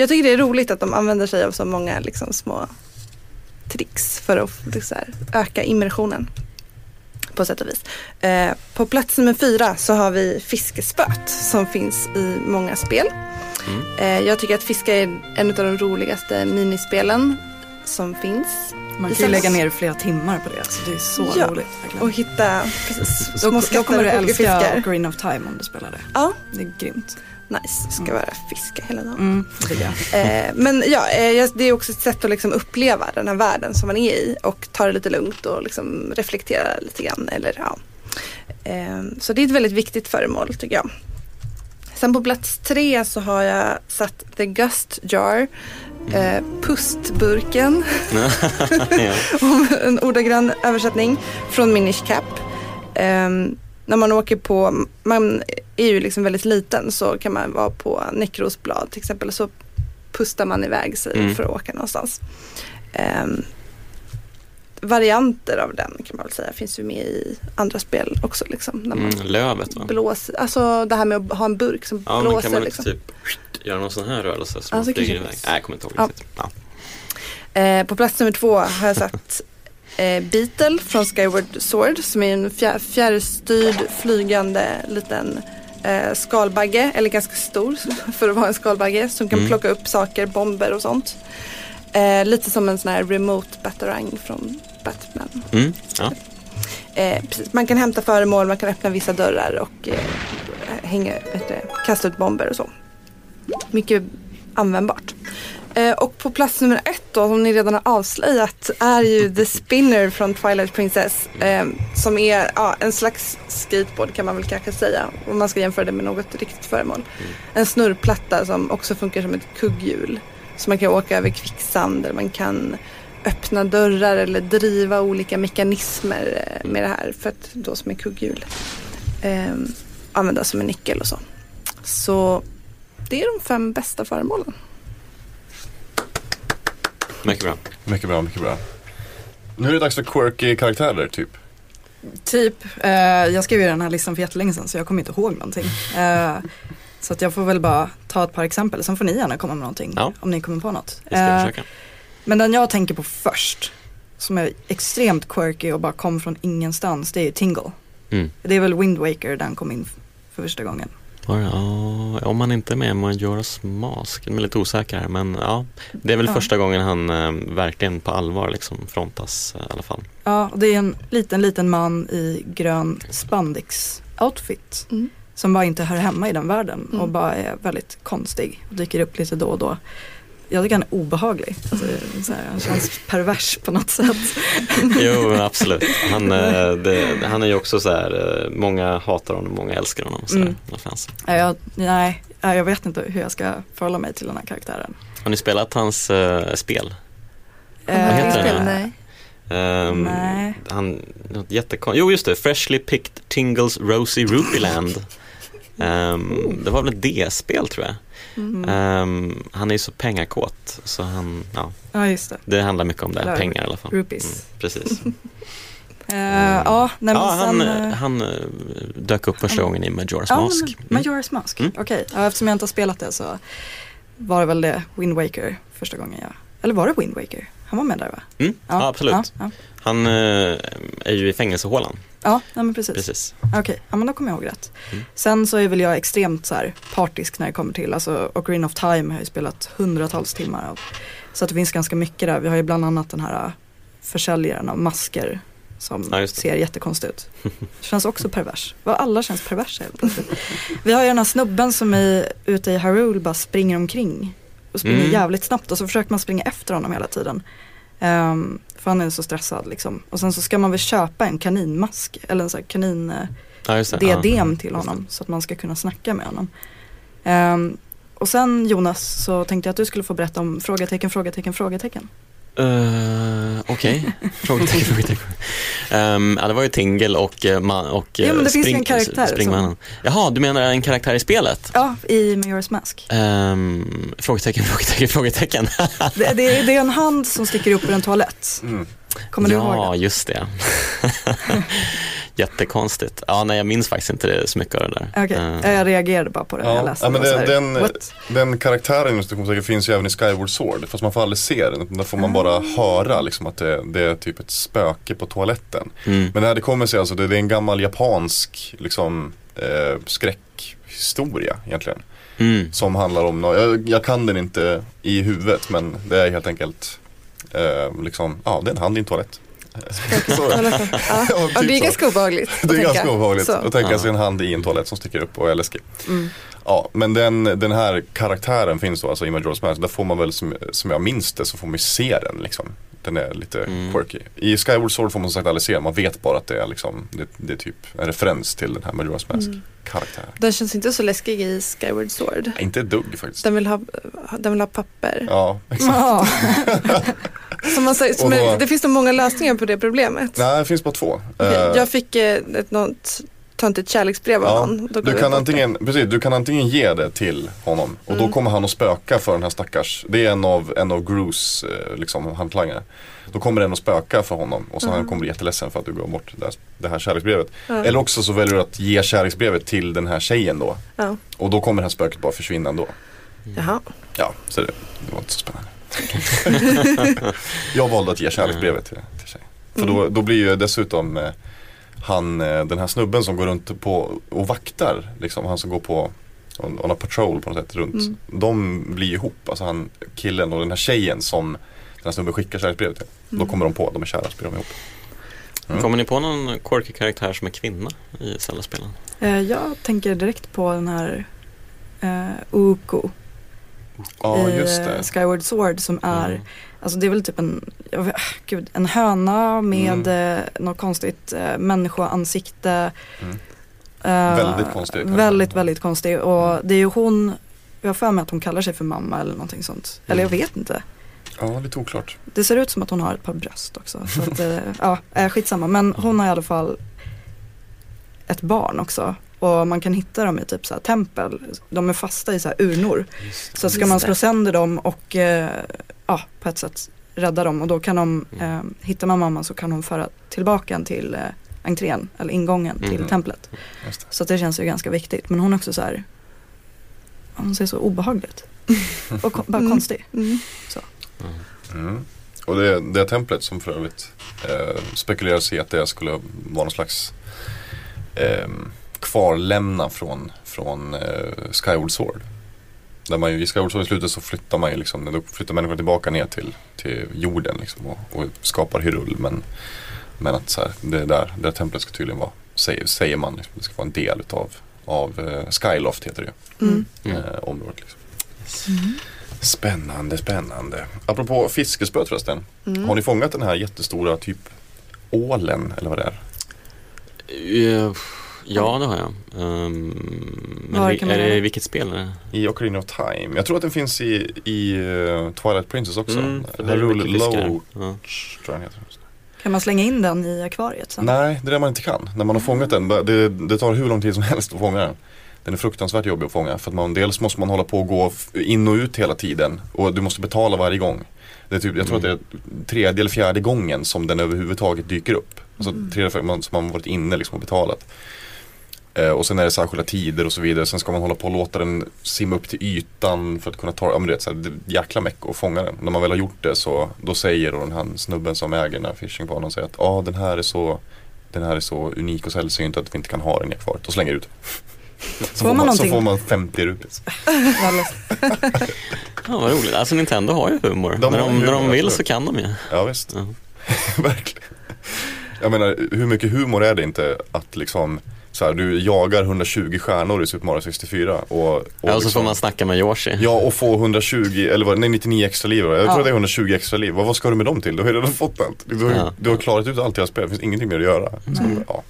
jag tycker det är roligt att de använder sig av så många liksom, små tricks för att liksom, här, öka immersionen. På sätt och vis. Eh, på plats nummer fyra så har vi fiskespöt som finns i många spel. Mm. Eh, jag tycker att fiska är en av de roligaste minispelen som finns. Man kan ju lägga ner flera timmar på det. Så det är så Ja, roligt. Verkligen. Och hitta precis, Då, små då skatter kommer du älska. Ocarina of Time om du spelar det. Ja, Det är grymt. nice. Ska vara fiska hela dagen. Mm. Eh, men ja, eh, det är också ett sätt att liksom uppleva den här världen som man är i och ta det lite lugnt och liksom reflektera lite grann. Eller, ja. eh, så det är ett väldigt viktigt föremål tycker jag. Sen på plats tre så har jag satt The Gust Jar, eh, pustburken, en ordagrann översättning från Minish Cap. Ehm, när man åker på, man är ju liksom väldigt liten så kan man vara på Necrosblad till exempel så pustar man iväg sig Mm. för att åka någonstans. Ehm, varianter av den kan man väl säga finns ju med i andra spel också. Liksom, när man Mm, lövet va? blåser, alltså det här med att ha en burk som Ja blåser. kan man liksom. typ göra någon sån här rörelse som Ja, man så flyger iväg? Nej jag kommer inte ihåg Ja. riktigt. Ja. Eh, på plats nummer två har jag satt eh, Beetle från Skyward Sword som är en fjär, fjärrstyrd flygande liten eh, skalbagge, eller ganska stor för att vara en skalbagge som kan Mm. plocka upp saker, bomber och sånt. Eh, lite som en sån här remote batarang från Batman. Mm, ja. Eh, precis. Man kan hämta föremål, man kan öppna vissa dörrar och eh, hänga, du, kasta ut bomber och så. Mycket användbart. Eh, och på plats nummer ett då, som ni redan har avslöjat, är ju The Spinner från Twilight Princess. Eh, som är ja, en slags skateboard kan man väl kanske säga. Om man ska jämföra det med något riktigt föremål. En snurrplatta som också funkar som ett kugghjul. Så man kan åka över kvicksand eller man kan öppna dörrar eller driva olika mekanismer eh, med det här för att då som är kugghjul eh, användas som en nyckel och så. Så det är de fem bästa föremålen. Mycket bra. Mycket bra, mycket bra. Nu är det dags för quirky karaktärer typ. Typ, eh, jag skrev ju den här listan för jättelänge sedan så jag kommer inte ihåg någonting. Eh, så att jag får väl bara ta ett par exempel, sen får ni gärna komma med någonting Ja. om ni kommer på något. Vi ska Eh, försöka. Men den jag tänker på först, som är extremt quirky och bara kom från ingenstans, det är ju Tingle. Mm. Det är väl Wind Waker den kom in för första gången. Ja, om han inte är med i Majoras Mask, jag är lite osäker här men ja. Det är väl Ja. första gången han eh, verkligen på allvar liksom frontas eh, i alla fall. Ja, och det är en liten, liten man i grön spandex-outfit. Mm. Som bara inte hör hemma i den världen och Mm. bara är väldigt konstig. Och dyker upp lite då och då. Jag tycker han är obehaglig. Alltså, så här, han känns pervers på något sätt. Jo, absolut. Han, eh, det, han är ju också så här, eh, många hatar honom, många älskar honom. Så Mm. fans. Nej, jag, nej, jag vet inte hur jag ska förhålla mig till den här karaktären. Har ni spelat hans eh, spel? Eh, Vad heter Spel, här? nej. Ehm, Nej. Han, något jättekon... Jo just det, Freshly Picked Tingles Rosy Rupeeland. Um, det var väl ett DS-spel tror jag. Mm. Ehm, han är ju så pengakåt så han, ja, Ja, just det. det handlar mycket om det, Klart. pengar i alla fall. Rupees. Mm, precis. Ja, nej, men ja, han, sen, eh, han eh, dök upp första han- gången i Majora's Ja, Mask. men Majora's Mask. Mm. Okej, ja, eftersom jag inte har spelat det så var det väl det Wind Waker första gången jag, eller var det Wind Waker? Han var med där va? Mm, ja, absolut. Ja, ja. Han eh, är ju i fängelsehålan. Ja nej, men precis. Precis. Okej, ja men då kommer jag ihåg rätt. Mm. Sen så är väl jag extremt så här partisk när det kommer till, alltså Ocarina of Time har jag spelat hundratals timmar av. Så att det finns ganska mycket där. Vi har ju bland annat den här äh, försäljaren av masker som Ja, ser jättekonstigt ut. Känns också pervers. Vad alla känns perversa helt plötsligt. Vi har ju den här snubben som är ute i Hyrule bara springer omkring. Och springer Mm. jävligt snabbt och så försöker man springa efter honom hela tiden. Ehm, för han är så stressad liksom. Och sen så ska man väl köpa en kaninmask eller en sån här kanin... eh, Ja, diadem Ja. till honom så att man ska kunna snacka med honom. Ehm, och sen Jonas så tänkte jag att du skulle få berätta om frågetecken, frågetecken, frågetecken. Uh, Okej, frågetecken, frågetecken. Um, ja, det var ju Tingle och, eh, man, och Ja, men det eh, finns ju en karaktär Springmannen. Jaha, du menar en karaktär i spelet? Ja, i Majora's Mask. Um, frågetecken, frågetecken, frågetecken. Det, det, är- det är en hand som sticker upp ur en toalett. Mm. Kommer du ja, ihåg det? just det. Jättekonstigt. Ja, nej, jag minns faktiskt inte det, så mycket av det där. Okej, Eh, jag reagerade bara på det när Ja, jag läste ja, men den- what? Den karaktären inom finns ju även i Skyward Sword. Fast man får aldrig se den. Där får man bara höra liksom, att det, det är typ ett spöke på toaletten. mm. Men det här det kommer sig alltså, det, det är en gammal japansk liksom, eh, skräckhistoria egentligen. Mm. Som handlar om, jag, jag kan den inte i huvudet men det är helt enkelt eh, liksom, ja det är en hand i en toalett. Så. Ja. typ det är så. ganska obehagligt. att Det är tänka. ganska obehagligt Så. att tänka Ja. sig en hand i en toalett som sticker upp och är läskig. Mm. Ja, men den, den här karaktären finns då alltså i Majora's Mask. Där får man väl som, som jag minns det så får man ju se den liksom. Den är lite Mm. quirky. I Skyward Sword får man som sagt aldrig se den. Man vet bara att det är liksom, det, det är typ en referens till den här Majora's Mask Mm. karaktären. Den känns inte så läskig i Skyward Sword. Inte ett dugg faktiskt. Den vill ha, den vill ha papper. Ja, exakt. Ja. Som man säger, som då- det finns nog många lösningar på det problemet. Nej, det finns bara två. Okej, Eh, Jag fick eh, ett, något töntigt kärleksbrev av Ja, någon. Går du kan, antingen, precis, du kan antingen ge det till honom och Mm. då kommer han att spöka för den här stackars, det är en av, en av Grus eh, liksom, hantlangare. Då kommer den att spöka för honom och så han kommer bli jätteledsen för att du gav bort det här, det här kärleksbrevet. Ja. Eller också så väljer du att ge kärleksbrevet till den här tjejen då. Och då kommer det här spöket bara försvinna ändå. Jaha. Ja, så det, det var inte så spännande. jag valde att ge kärleksbrevet till, till tjejen. För då, då blir ju dessutom eh, han, eh, den här snubben som går runt på och vaktar, liksom, han som går på on, on a patrol på något sätt runt. Mm. De blir ihop, alltså han killen och den här tjejen som den här snubben skickar kärleksbrevet till. Då kommer de på, de är kära, så blir de ihop. Mm. Kommer ni på någon quirky karaktär som är kvinna i Zelda-spelen? Eh, jag tänker direkt på den här eh, Uko Ja, i just eh. Skyward Sword som är Mm. Alltså det är väl typ en, vet, gud, en höna med Mm. eh, något konstigt eh, människoansikte. Mm. Eh, Väldigt konstig. Väldigt, väldigt konstig. Och det är ju hon, jag har för mig att hon kallar sig för mamma eller någonting sånt. Eller jag Mm. vet inte. Ja, lite oklart. Det ser ut som att hon har ett par bröst också. Så att, eh, ja, skitsamma. Men hon har i alla fall ett barn också. Och man kan hitta dem i typ så här tempel. De är fasta i så här urnor. Så ska Just man det. slå sönder dem och eh, ja, på ett sätt rädda dem. Och då kan de, Mm. eh, hittar man mamman så kan hon föra tillbaka en till eh, entrén eller ingången till Mm. templet. Just det. Så det känns ju ganska viktigt. Men hon är också så här, hon ser så obehaglig ut. Och kon- bara Mm. konstig. Mm. Mm. Och det, det templet som för övrigt eh, spekuleras i att det skulle vara någon slags eh, kvarlämna från, från eh, Skyward Sword. Där man ju, I Skyward Sword i slutet så flyttar man ju liksom, då flyttar människorna tillbaka ner till, till jorden liksom och, och skapar Hyrule. Men, men att så här, det där, det där templet ska tydligen vara, säger, säger man, liksom, det ska vara en del utav av eh, Skyloft heter det ju, Mm. Mm. eh, området. Liksom. Spännande, spännande. Apropå fiskespö förresten. Mm. Har ni fångat den här jättestora typ ålen eller vad det är? Eh, Ja, det har jag. Um, men Var kan man är göra det vilket spel? Är det? I Ocarina of Time. Jag tror att den finns i, i eh, Twilight Princess också. Mm, fiskar. Loach Ja. tror jag heter. Kan man slänga in den i akvariet sen? Nej, det är det man inte kan. När man har fångat den, det, det tar hur lång tid som helst att fånga den. Den är fruktansvärt jobbig att fånga för att man, dels måste man hålla på och gå in och ut hela tiden och du måste betala varje gång. Det är typ, jag tror att det är tredje eller fjärde gången som den överhuvudtaget dyker upp. Alltså tredje, fjärde, man, som man varit inne liksom och betalat. Eh, och sen är det särskilda tider och så vidare. Sen ska man hålla på och låta den simma upp till ytan för att kunna ta, ja men du vet så här, det är jäkla mecka att fånga den. När man väl har gjort det så, då säger då den här snubben som äger den här fishingbanan säger att ja den här är så den här är så unik och sällsynt att vi inte kan ha den i akvariet. Och slänger ut. Så Får man så någonting? får man 50 rupees. Ja, vad roligt. Alltså Nintendo har ju humor. De när, har de, humor, när de vill så kan de ju. Ja visst, Ja. verkligen. Jag menar, hur mycket humor är det inte att liksom så här, du jagar 120 stjärnor i Super Mario 64 och, och, Ja, och så liksom, får man snacka med Yoshi. Ja och få 120, eller vad, nej 99 extra liv. Jag tror Ja. det är 120 extra liv. Vad, vad ska du med dem till? Du har ju redan fått allt. Du har, Ja. du har klarat ut allt i spelet, det finns ingenting mer att göra. Så, ja.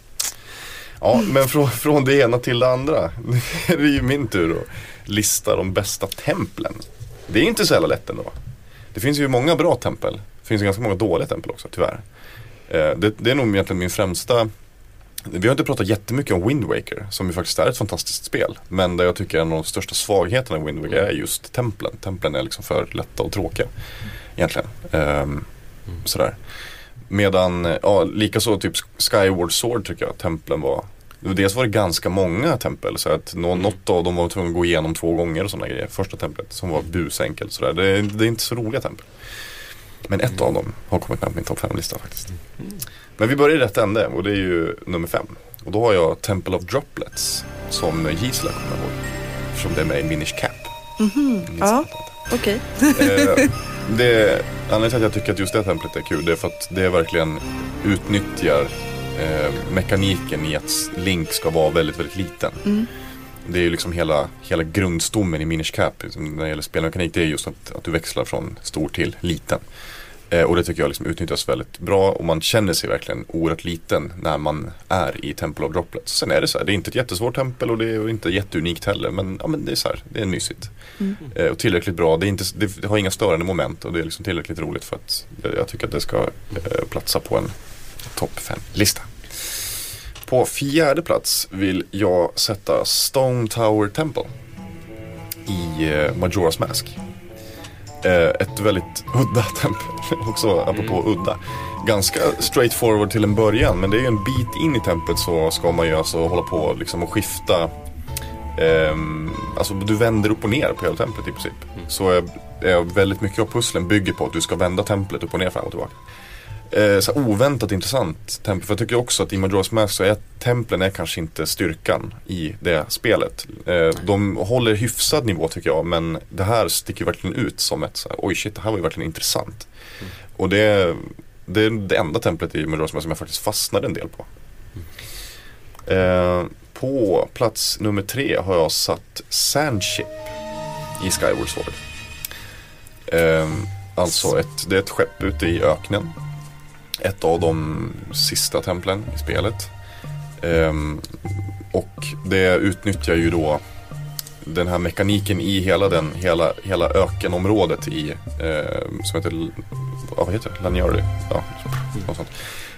ja, men från, från det ena till det andra. Nu är det ju min tur att lista de bästa templen. Det är inte så jävla lätt ändå. Det finns ju många bra tempel. Det finns ju ganska många dåliga tempel också, tyvärr. Eh, det, det är nog egentligen min främsta vi har inte pratat jättemycket om Wind Waker som ju faktiskt är ett fantastiskt spel. Men där jag tycker en av de största svagheterna i Wind Waker är just templen. Templen är liksom för lätta och tråkiga egentligen. Ehm, sådär. Medan, ja likaså typ Skyward Sword tycker jag templen var Dels var det ganska många tempel så att nå, något av dem var tvungen att gå igenom två gånger och sådana grejer. Första templet som var busenkelt sådär. Det, det är inte så roliga tempel. Men ett av dem har kommit med på min topp 5-lista faktiskt. Men vi börjar i rätt ände och det är ju nummer fem. Och då har jag Temple of Droplets som Gisela kommer ihåg. Eftersom det är med i Minish Cap. Minns Ja. inte. Okej. Eh, det, anledningen till att jag tycker att just det templet är kul det är för att det verkligen utnyttjar eh, mekaniken i att Link ska vara väldigt, väldigt liten. Mm. Det är ju liksom hela, hela grundstommen i Minish Cap liksom, när det gäller spelmekanik. Det är just att, att du växlar från stor till liten. Eh, och det tycker jag liksom utnyttjas väldigt bra och man känner sig verkligen oerhört liten när man är i Temple of Droplets. Sen är det så här, det är inte ett jättesvårt tempel och det är inte jätteunikt heller men, ja, men det är så här, det är mysigt. Mm. Eh, och tillräckligt bra, det, är inte, det, har inga störande moment och det är liksom tillräckligt roligt för att jag, jag tycker att det ska eh, platsa på en topp 5-lista. På fjärde plats vill jag sätta Stone Tower Temple i eh, Majora's Mask. Eh, ett väldigt udda tempel, också apropå udda. Ganska straightforward till en början men det är ju en bit in i templet så ska man ju alltså hålla på liksom och skifta ehm, Alltså du vänder upp och ner på hela templet i princip. Så är, är väldigt mycket av pusslen bygger på att du ska vända templet upp och ner fram och tillbaka. Eh, så oväntat intressant tempel. För jag tycker också att i Majora's Mask så är templen är kanske inte styrkan i det spelet. Eh, de håller hyfsad nivå tycker jag men det här sticker verkligen ut som ett så här, oj shit det här var ju verkligen intressant. Och det, det är det enda templet i Majora's Mask som jag faktiskt fastnade en del på. Eh, på plats nummer tre har jag satt Sandship i Skyward Sword. Eh, alltså ett, det är ett skepp ute i öknen. Ett av de sista templen i spelet. Ehm, och det utnyttjar ju då den här mekaniken i hela, den, hela, hela ökenområdet i, eh, som heter, ja, vad heter det? Lanyardi? Ja, något sånt.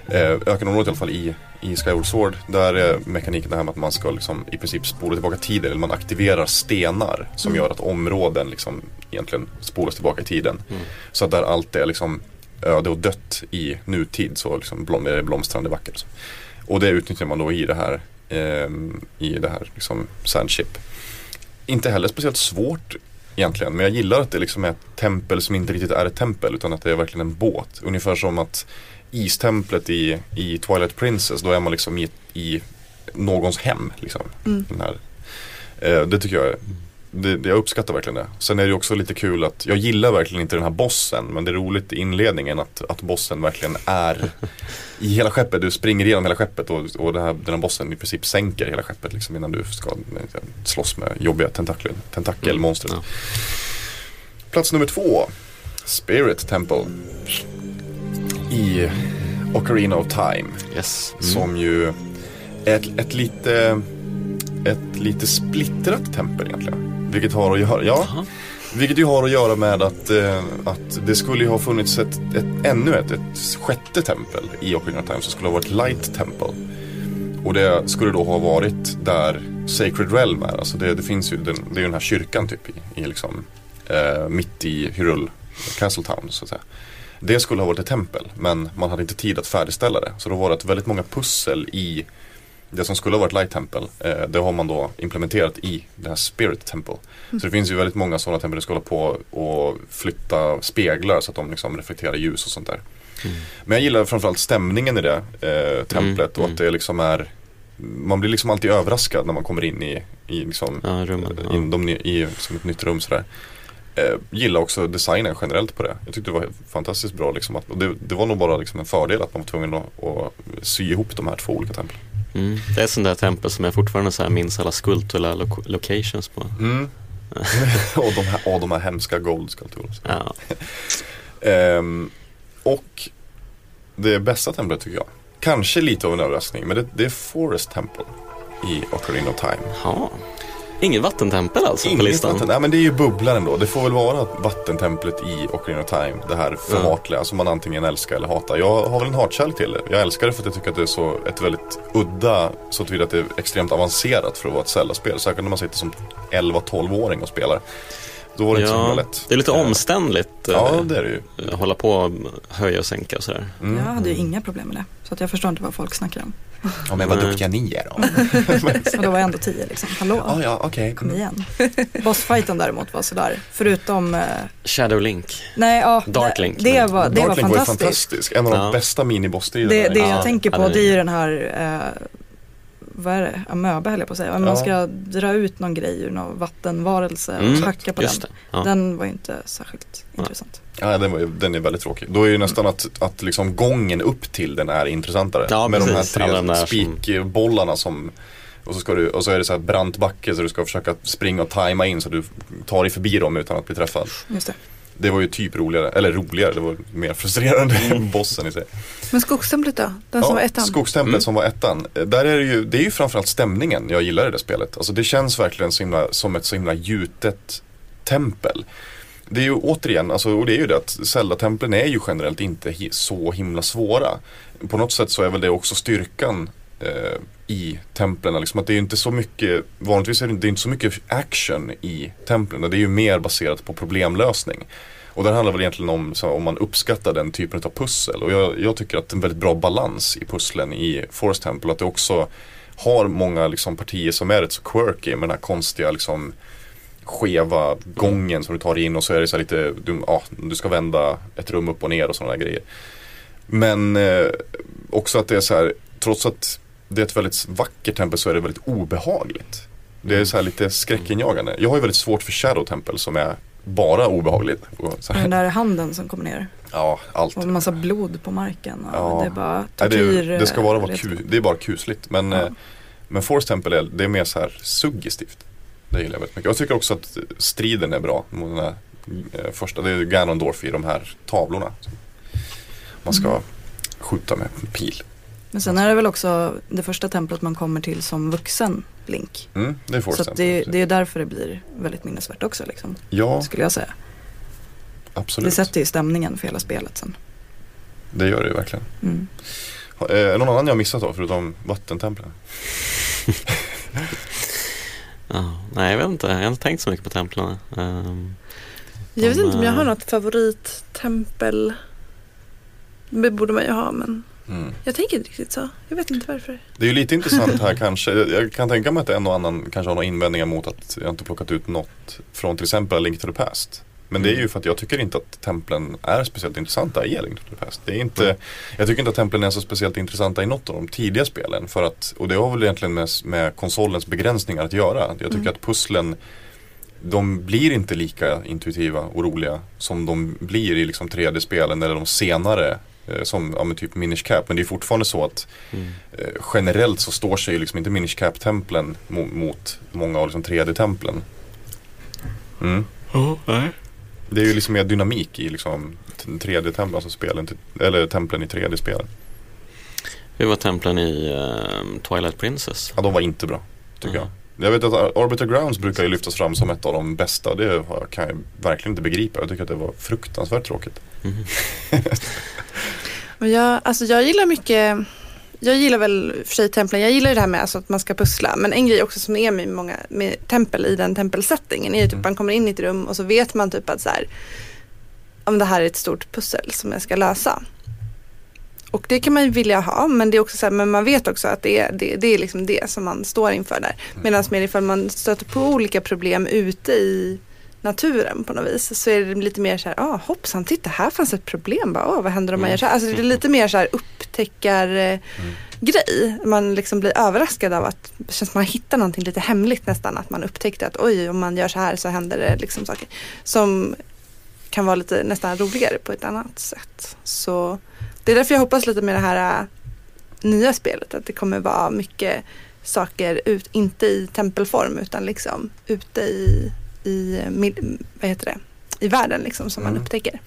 Eh, ökenområdet i alla fall i, i Skyward Sword. Där är mekaniken det här med att man ska liksom i princip spola tillbaka tiden. Eller man aktiverar stenar som gör att områden liksom egentligen spolas tillbaka i tiden. Så att där allt är liksom öde och dött i nutid så liksom blom, blomstrande vackert. Och det utnyttjar man då i det här, ehm, i det här liksom Sandship. Inte heller speciellt svårt egentligen men jag gillar att det liksom är ett tempel som inte riktigt är ett tempel utan att det är verkligen en båt. Ungefär som att istemplet i, i Twilight Princess då är man liksom i, i någons hem. Liksom. Den här. Eh, det tycker jag är det, jag uppskattar verkligen det. Sen är det också lite kul att jag gillar verkligen inte den här bossen men det är roligt i inledningen att, att bossen verkligen är i hela skeppet. Du springer igenom hela skeppet och, och den, här, den här bossen i princip sänker hela skeppet liksom innan du ska eh, slåss med jobbiga tentakler, tentakelmonstret. Ja. Plats nummer två. Spirit Temple. I Ocarina of Time. Yes. Som ju är ett, ett lite ett lite splittrat tempel egentligen. Vilket har att göra, ja, vilket ju har att göra med att, eh, att det skulle ju ha funnits ett, ett, ännu ett, ett sjätte tempel i Ocarina of Time som skulle ha varit Light Temple. Och det skulle då ha varit där Sacred Realm är. Alltså det, det finns ju, den, det är ju den här kyrkan typ i, i liksom, eh, mitt i Hyrule Castle Town så att säga. Det skulle ha varit ett tempel men man hade inte tid att färdigställa det. Så då var det väldigt många pussel i det som skulle ha varit Light Temple. Eh, det har man då implementerat i det här Spirit Temple. Så det finns ju väldigt många sådana tempel där ska hålla på och flytta speglar så att de liksom reflekterar ljus och sånt där. Men jag gillar framförallt stämningen i det eh, templet och mm. att det liksom är Man blir liksom alltid överraskad när man kommer in i, i liksom Ja, rummen. Ja. de, i som ett nytt rum sådär. Eh, gillar också designen generellt på det. Jag tyckte det var fantastiskt bra liksom att, och det, det var nog bara liksom en fördel att man var tvungen att, att sy ihop de här två olika templen. Mm. Det är ett sånt där tempel som jag fortfarande så här minns alla skulpturella lo- locations på. Mm. och de här, och de här hemska goldskulpturerna. Ja. Ehm, och det bästa templet tycker jag, kanske lite av en överraskning, men det, det är Forest Temple i Ocarina of Time. Jaha. Inget vattentempel alltså på Inget listan? vatten, nej men det är ju bubblan ändå. Det får väl vara vattentemplet i Ocarina of Time. Det här förhatliga som man antingen älskar eller hatar. Jag har väl en hatkärlek till det. Jag älskar det för att jag tycker att det är så ett väldigt udda, så tillvida att det är extremt avancerat för att vara ett Zelda-spel. Särskilt när man sitter som 11-12-åring och spelar. Då var det inte så himla Ja, lätt. det är lite omständligt. Ja, eh, det är det ju. Hålla på och höja och sänka och sådär. Mm. Jag hade ju inga problem med det. Så att jag förstår inte vad folk snackar om. Ja, men vad Nej. duktiga ni är då. Och då var jag ändå tio liksom. Hallå, Ja, ja, okej. kom Mm. igen. Bossfighten däremot var sådär. Förutom, eh, Shadow Link. nej ja, Dark det- Link. det var, det var Dark Link var ju fantastiskt. fantastisk. En av de Ja. bästa minibossstriderna. Det, det Ja, jag tänker ja, på den är- det är ju den här, eh, vad är det, amöba höll jag på att säga. Ja. man ska dra ut någon grej ur någon vattenvarelse och Mm, hacka på Just den. det. Ja. Den var ju inte särskilt Ja. intressant. Ja, den, var, ju- den är väldigt tråkig. Då är ju nästan att, att liksom gången upp till den är intressantare. Ja, Med precis. de här tre spikbollarna som och så, ska du, och så är det så här brant backe så du ska försöka springa och tajma in så du tar dig förbi dem utan att bli träffad. Just det. Det var ju typ roligare, eller roligare, det var mer frustrerande än bossen i sig. Men skogstemplet då? Den som var ettan? Skogstemplet Mm. som var ettan. Där är det, ju, det är ju framförallt stämningen jag gillar i det spelet. Alltså det känns verkligen så himla, som ett så himla gjutet tempel. Det är ju återigen, alltså, och det är ju det att Zelda-templen är ju generellt inte hi- så himla svåra. På något sätt så är väl det också styrkan eh, i templen. Liksom att det är inte så mycket, vanligtvis är det, det är inte så mycket action i templen. Det är ju mer baserat på problemlösning. Och det handlar väl egentligen om så, om man uppskattar den typen av pussel. Och jag, jag tycker att det är en väldigt bra balans i pusslen i Forest Temple. Att det också har många liksom, partier som är rätt så quirky med den här konstiga liksom, skeva gången som du tar in och så är det så här lite, du, ja, du ska vända ett rum upp och ner och sådana grejer. Men eh, också att det är så här, trots att det är ett väldigt vackert tempel så är det väldigt obehagligt. Det är så här lite skräckinjagande. Jag har ju väldigt svårt för Shadow Temple som är bara obehagligt. Den där handen som kommer ner ja, allt. och en massa blod på marken. Ja. Det är bara Nej, tortyr. det, det ska bara vara redskap. ku, det är bara kusligt. Men, Ja. eh, men Force Temple är, det är mer så här suggestivt. Det gillar jag väldigt mycket. Jag tycker också att striden är bra mot den här eh, första. Det är Ganondorf i de här tavlorna. Man ska Mm. skjuta med pil. Men sen är det väl också det första templet man kommer till som vuxen Link. Mm, det är Så det, det är därför det blir väldigt minnesvärt också liksom, Ja, skulle jag säga. absolut. Det sätter ju stämningen för hela spelet sen. Det gör det ju verkligen. Mm. Eh, är det någon annan jag missat då förutom vattentemplen? Ja, nej, jag vet inte. Jag har inte tänkt så mycket på templen. Um, Jag vet De, inte om jag har eh, något favorittempel. Det borde man ju ha men Mm. jag tänker inte riktigt så. Jag vet inte varför. Det är ju lite intressant här kanske. Jag- kan tänka mig att en och annan kanske har några invändningar mot att jag inte plockat ut något från till exempel Link to the Past. Men det är ju för att jag tycker inte att templen är speciellt intressanta i Past. Det är inte, Mm. Jag tycker inte att templen är så speciellt intressanta i något av de tidiga spelen. För att, och det har väl egentligen med, med konsolens begränsningar att göra. Jag tycker Mm. att pusslen de blir inte lika intuitiva och roliga som de blir i liksom 3D-spelen eller de senare eh, som ja, men typ Minish Cap. Men det är fortfarande så att mm. eh, generellt så står sig ju liksom inte Minish Cap-templen mo- mot många av liksom 3D-templen. Mm. Det är ju liksom mer dynamik i liksom 3D-templen, alltså spelen, eller templen i 3D-spelen. Hur var templen i ehm, Twilight Princess? Ja, de var inte bra, tycker Mm. jag. Jag vet att Arbiter Grounds brukar ju lyftas fram som ett av de bästa. Det kan jag verkligen inte begripa. Jag tycker att det var fruktansvärt tråkigt. Men jag, alltså jag gillar mycket, jag gillar väl för sig templen, jag gillar ju det här med alltså att man ska pussla. Men en grej också som är med många med tempel i den tempelsettingen är ju typ Mm. man kommer in i ett rum och så vet man typ att så här, om det här är ett stort pussel som jag ska lösa. Och det kan man ju vilja ha men det är också så här, men man vet också att det är, det, det är liksom det som man står inför där. Medan mer ifall man stöter på olika problem ute i naturen på något vis så är det lite mer så här, ah, hoppsan, titta här fanns ett problem, bara, ah, vad händer om man Mm. gör så här? Alltså det är lite mer så här upptäckar eh, grej. Man liksom blir överraskad av att det känns som man hittar någonting lite hemligt nästan. Att man upptäckte att oj, om man gör så här så händer det liksom saker. Som kan vara lite nästan roligare på ett annat sätt. Så det är därför jag hoppas lite med det här äh, nya spelet. Att det kommer vara mycket saker, ut, inte i tempelform utan liksom ute i, i vad heter det? i världen liksom som man Mm. upptäcker.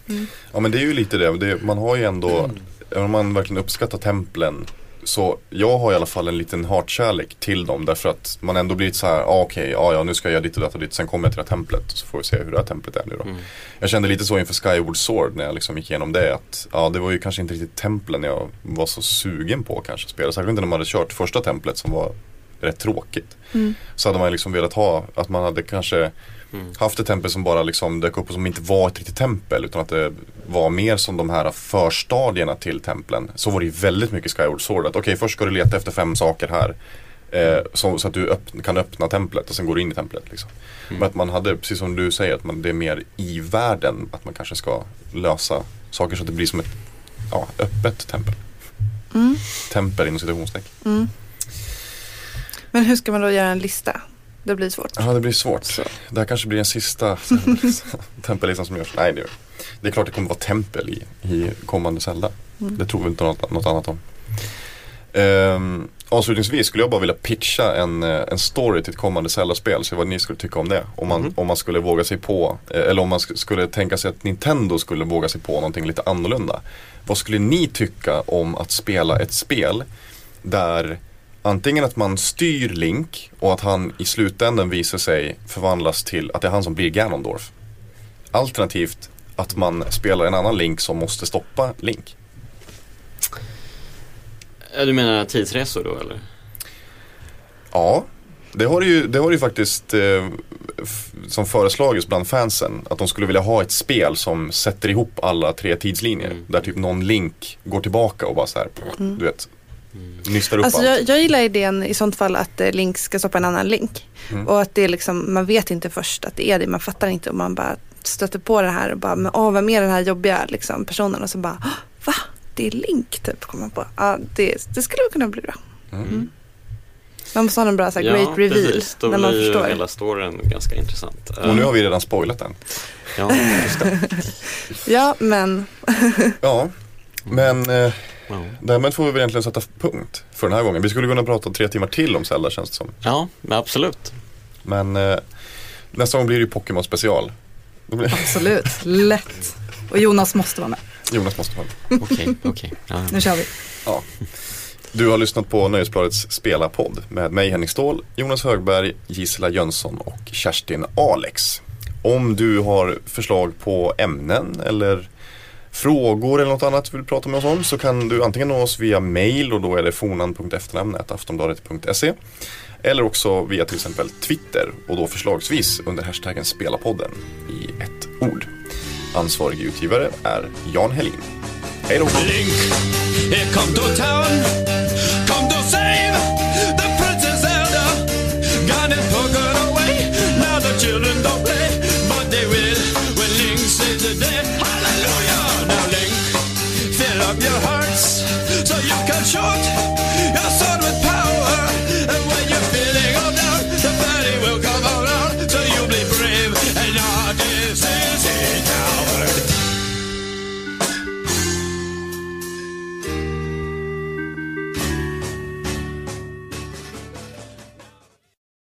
Ja men det är ju lite det. det man har ju ändå, även om man verkligen uppskattar templen så jag har i alla fall en liten hatkärlek till dem därför att man ändå blir lite så här, ah, okej, ja, ja nu ska jag göra ditt och datt och ditt, sen kommer jag till det här templet så får vi se hur det här templet är nu då. Mm. Jag kände lite så inför Skyward Sword när jag liksom gick igenom det att ja, det var ju kanske inte riktigt templen jag var så sugen på kanske att spela. Särskilt inte när man hade kört första templet som var rätt tråkigt. Mm. Så hade man liksom velat ha, att man hade kanske Mm. haft ett tempel som bara liksom dök upp och som inte var ett riktigt tempel utan att det var mer som de här förstadierna till templen. Så var det ju väldigt mycket Skyward Sword. Att okej, först ska du leta efter fem saker här. Eh, så, så att du öppn- kan öppna templet och sen går du in i templet. Liksom. Mm. Men att man hade, precis som du säger, att man, det är mer i världen. Att man kanske ska lösa saker så att det blir som ett ja, öppet tempel. Mm. Tempel inom citationstecken. Mm. Men hur ska man då göra en lista? Det blir svårt. Ja, det blir svårt. Så. Det här kanske blir den sista tempellistan som görs. Nej, det, det är klart det kommer vara tempel i, i kommande Zelda. Mm. Det tror vi inte något, något annat om. Ehm, avslutningsvis skulle jag bara vilja pitcha en, eh, en story till ett kommande Zelda-spel. Så vad ni skulle tycka om det. Om man, Mhm. om man skulle våga sig på, eh, eller om man sk- skulle tänka sig att Nintendo skulle våga sig på någonting lite annorlunda. Vad skulle ni tycka om att spela ett spel där antingen att man styr Link och att han i slutändan visar sig förvandlas till att det är han som blir Ganondorf. Alternativt att man spelar en annan Link som måste stoppa Link. Du menar tidsresor då eller? Ja, det har ju, det har ju faktiskt eh, som föreslagits bland fansen. Att de skulle vilja ha ett spel som sätter ihop alla tre tidslinjer. Mm. Där typ någon link går tillbaka och bara så här, du vet, nystar upp Alltså allt. jag, jag gillar idén i sånt fall att eh, Link ska stoppa en annan link. Mm. Och att det är liksom, man vet inte först att det är det, man fattar inte och man bara stöter på det här och bara, men åh, vem är den här jobbiga liksom, personen? Och så bara, "Åh, va? Det är Link typ, kommer man på. Ja, det, det skulle kunna bli bra. Mm. Man måste ha en bra så här, great reveal precis. Då när man blir ju förstår. hela storyn ganska intressant. Och nu har vi redan spoilat den. Ja, just det. Ja, men Ja, men eh, Ja. därmed får vi väl egentligen sätta punkt för den här gången. Vi skulle kunna prata tre timmar till om Zelda känns det som. ja, men absolut. Men eh, nästa gång blir det ju Pokémon special. Blir... Absolut, lätt. Och Jonas måste vara med. Jonas måste vara Okej, okej. Ja, Nu kör vi. Ja. Du har lyssnat på Nöjesbladets spelarpodd med mig Henning Ståhl, Jonas Högberg, Gisela Jönsson och Kerstin Alex. Om du har förslag på ämnen eller frågor eller något annat du vill prata med oss om så kan du antingen nå oss via mail och då är det fornan.efternamnet aftonbladet.se eller också via till exempel Twitter och då förslagsvis under hashtaggen spelapodden i ett ord. Ansvarig utgivare är Jan Helin. Hej då! Link, come to town, come to save the princess Zelda, gone and took away, now the children don't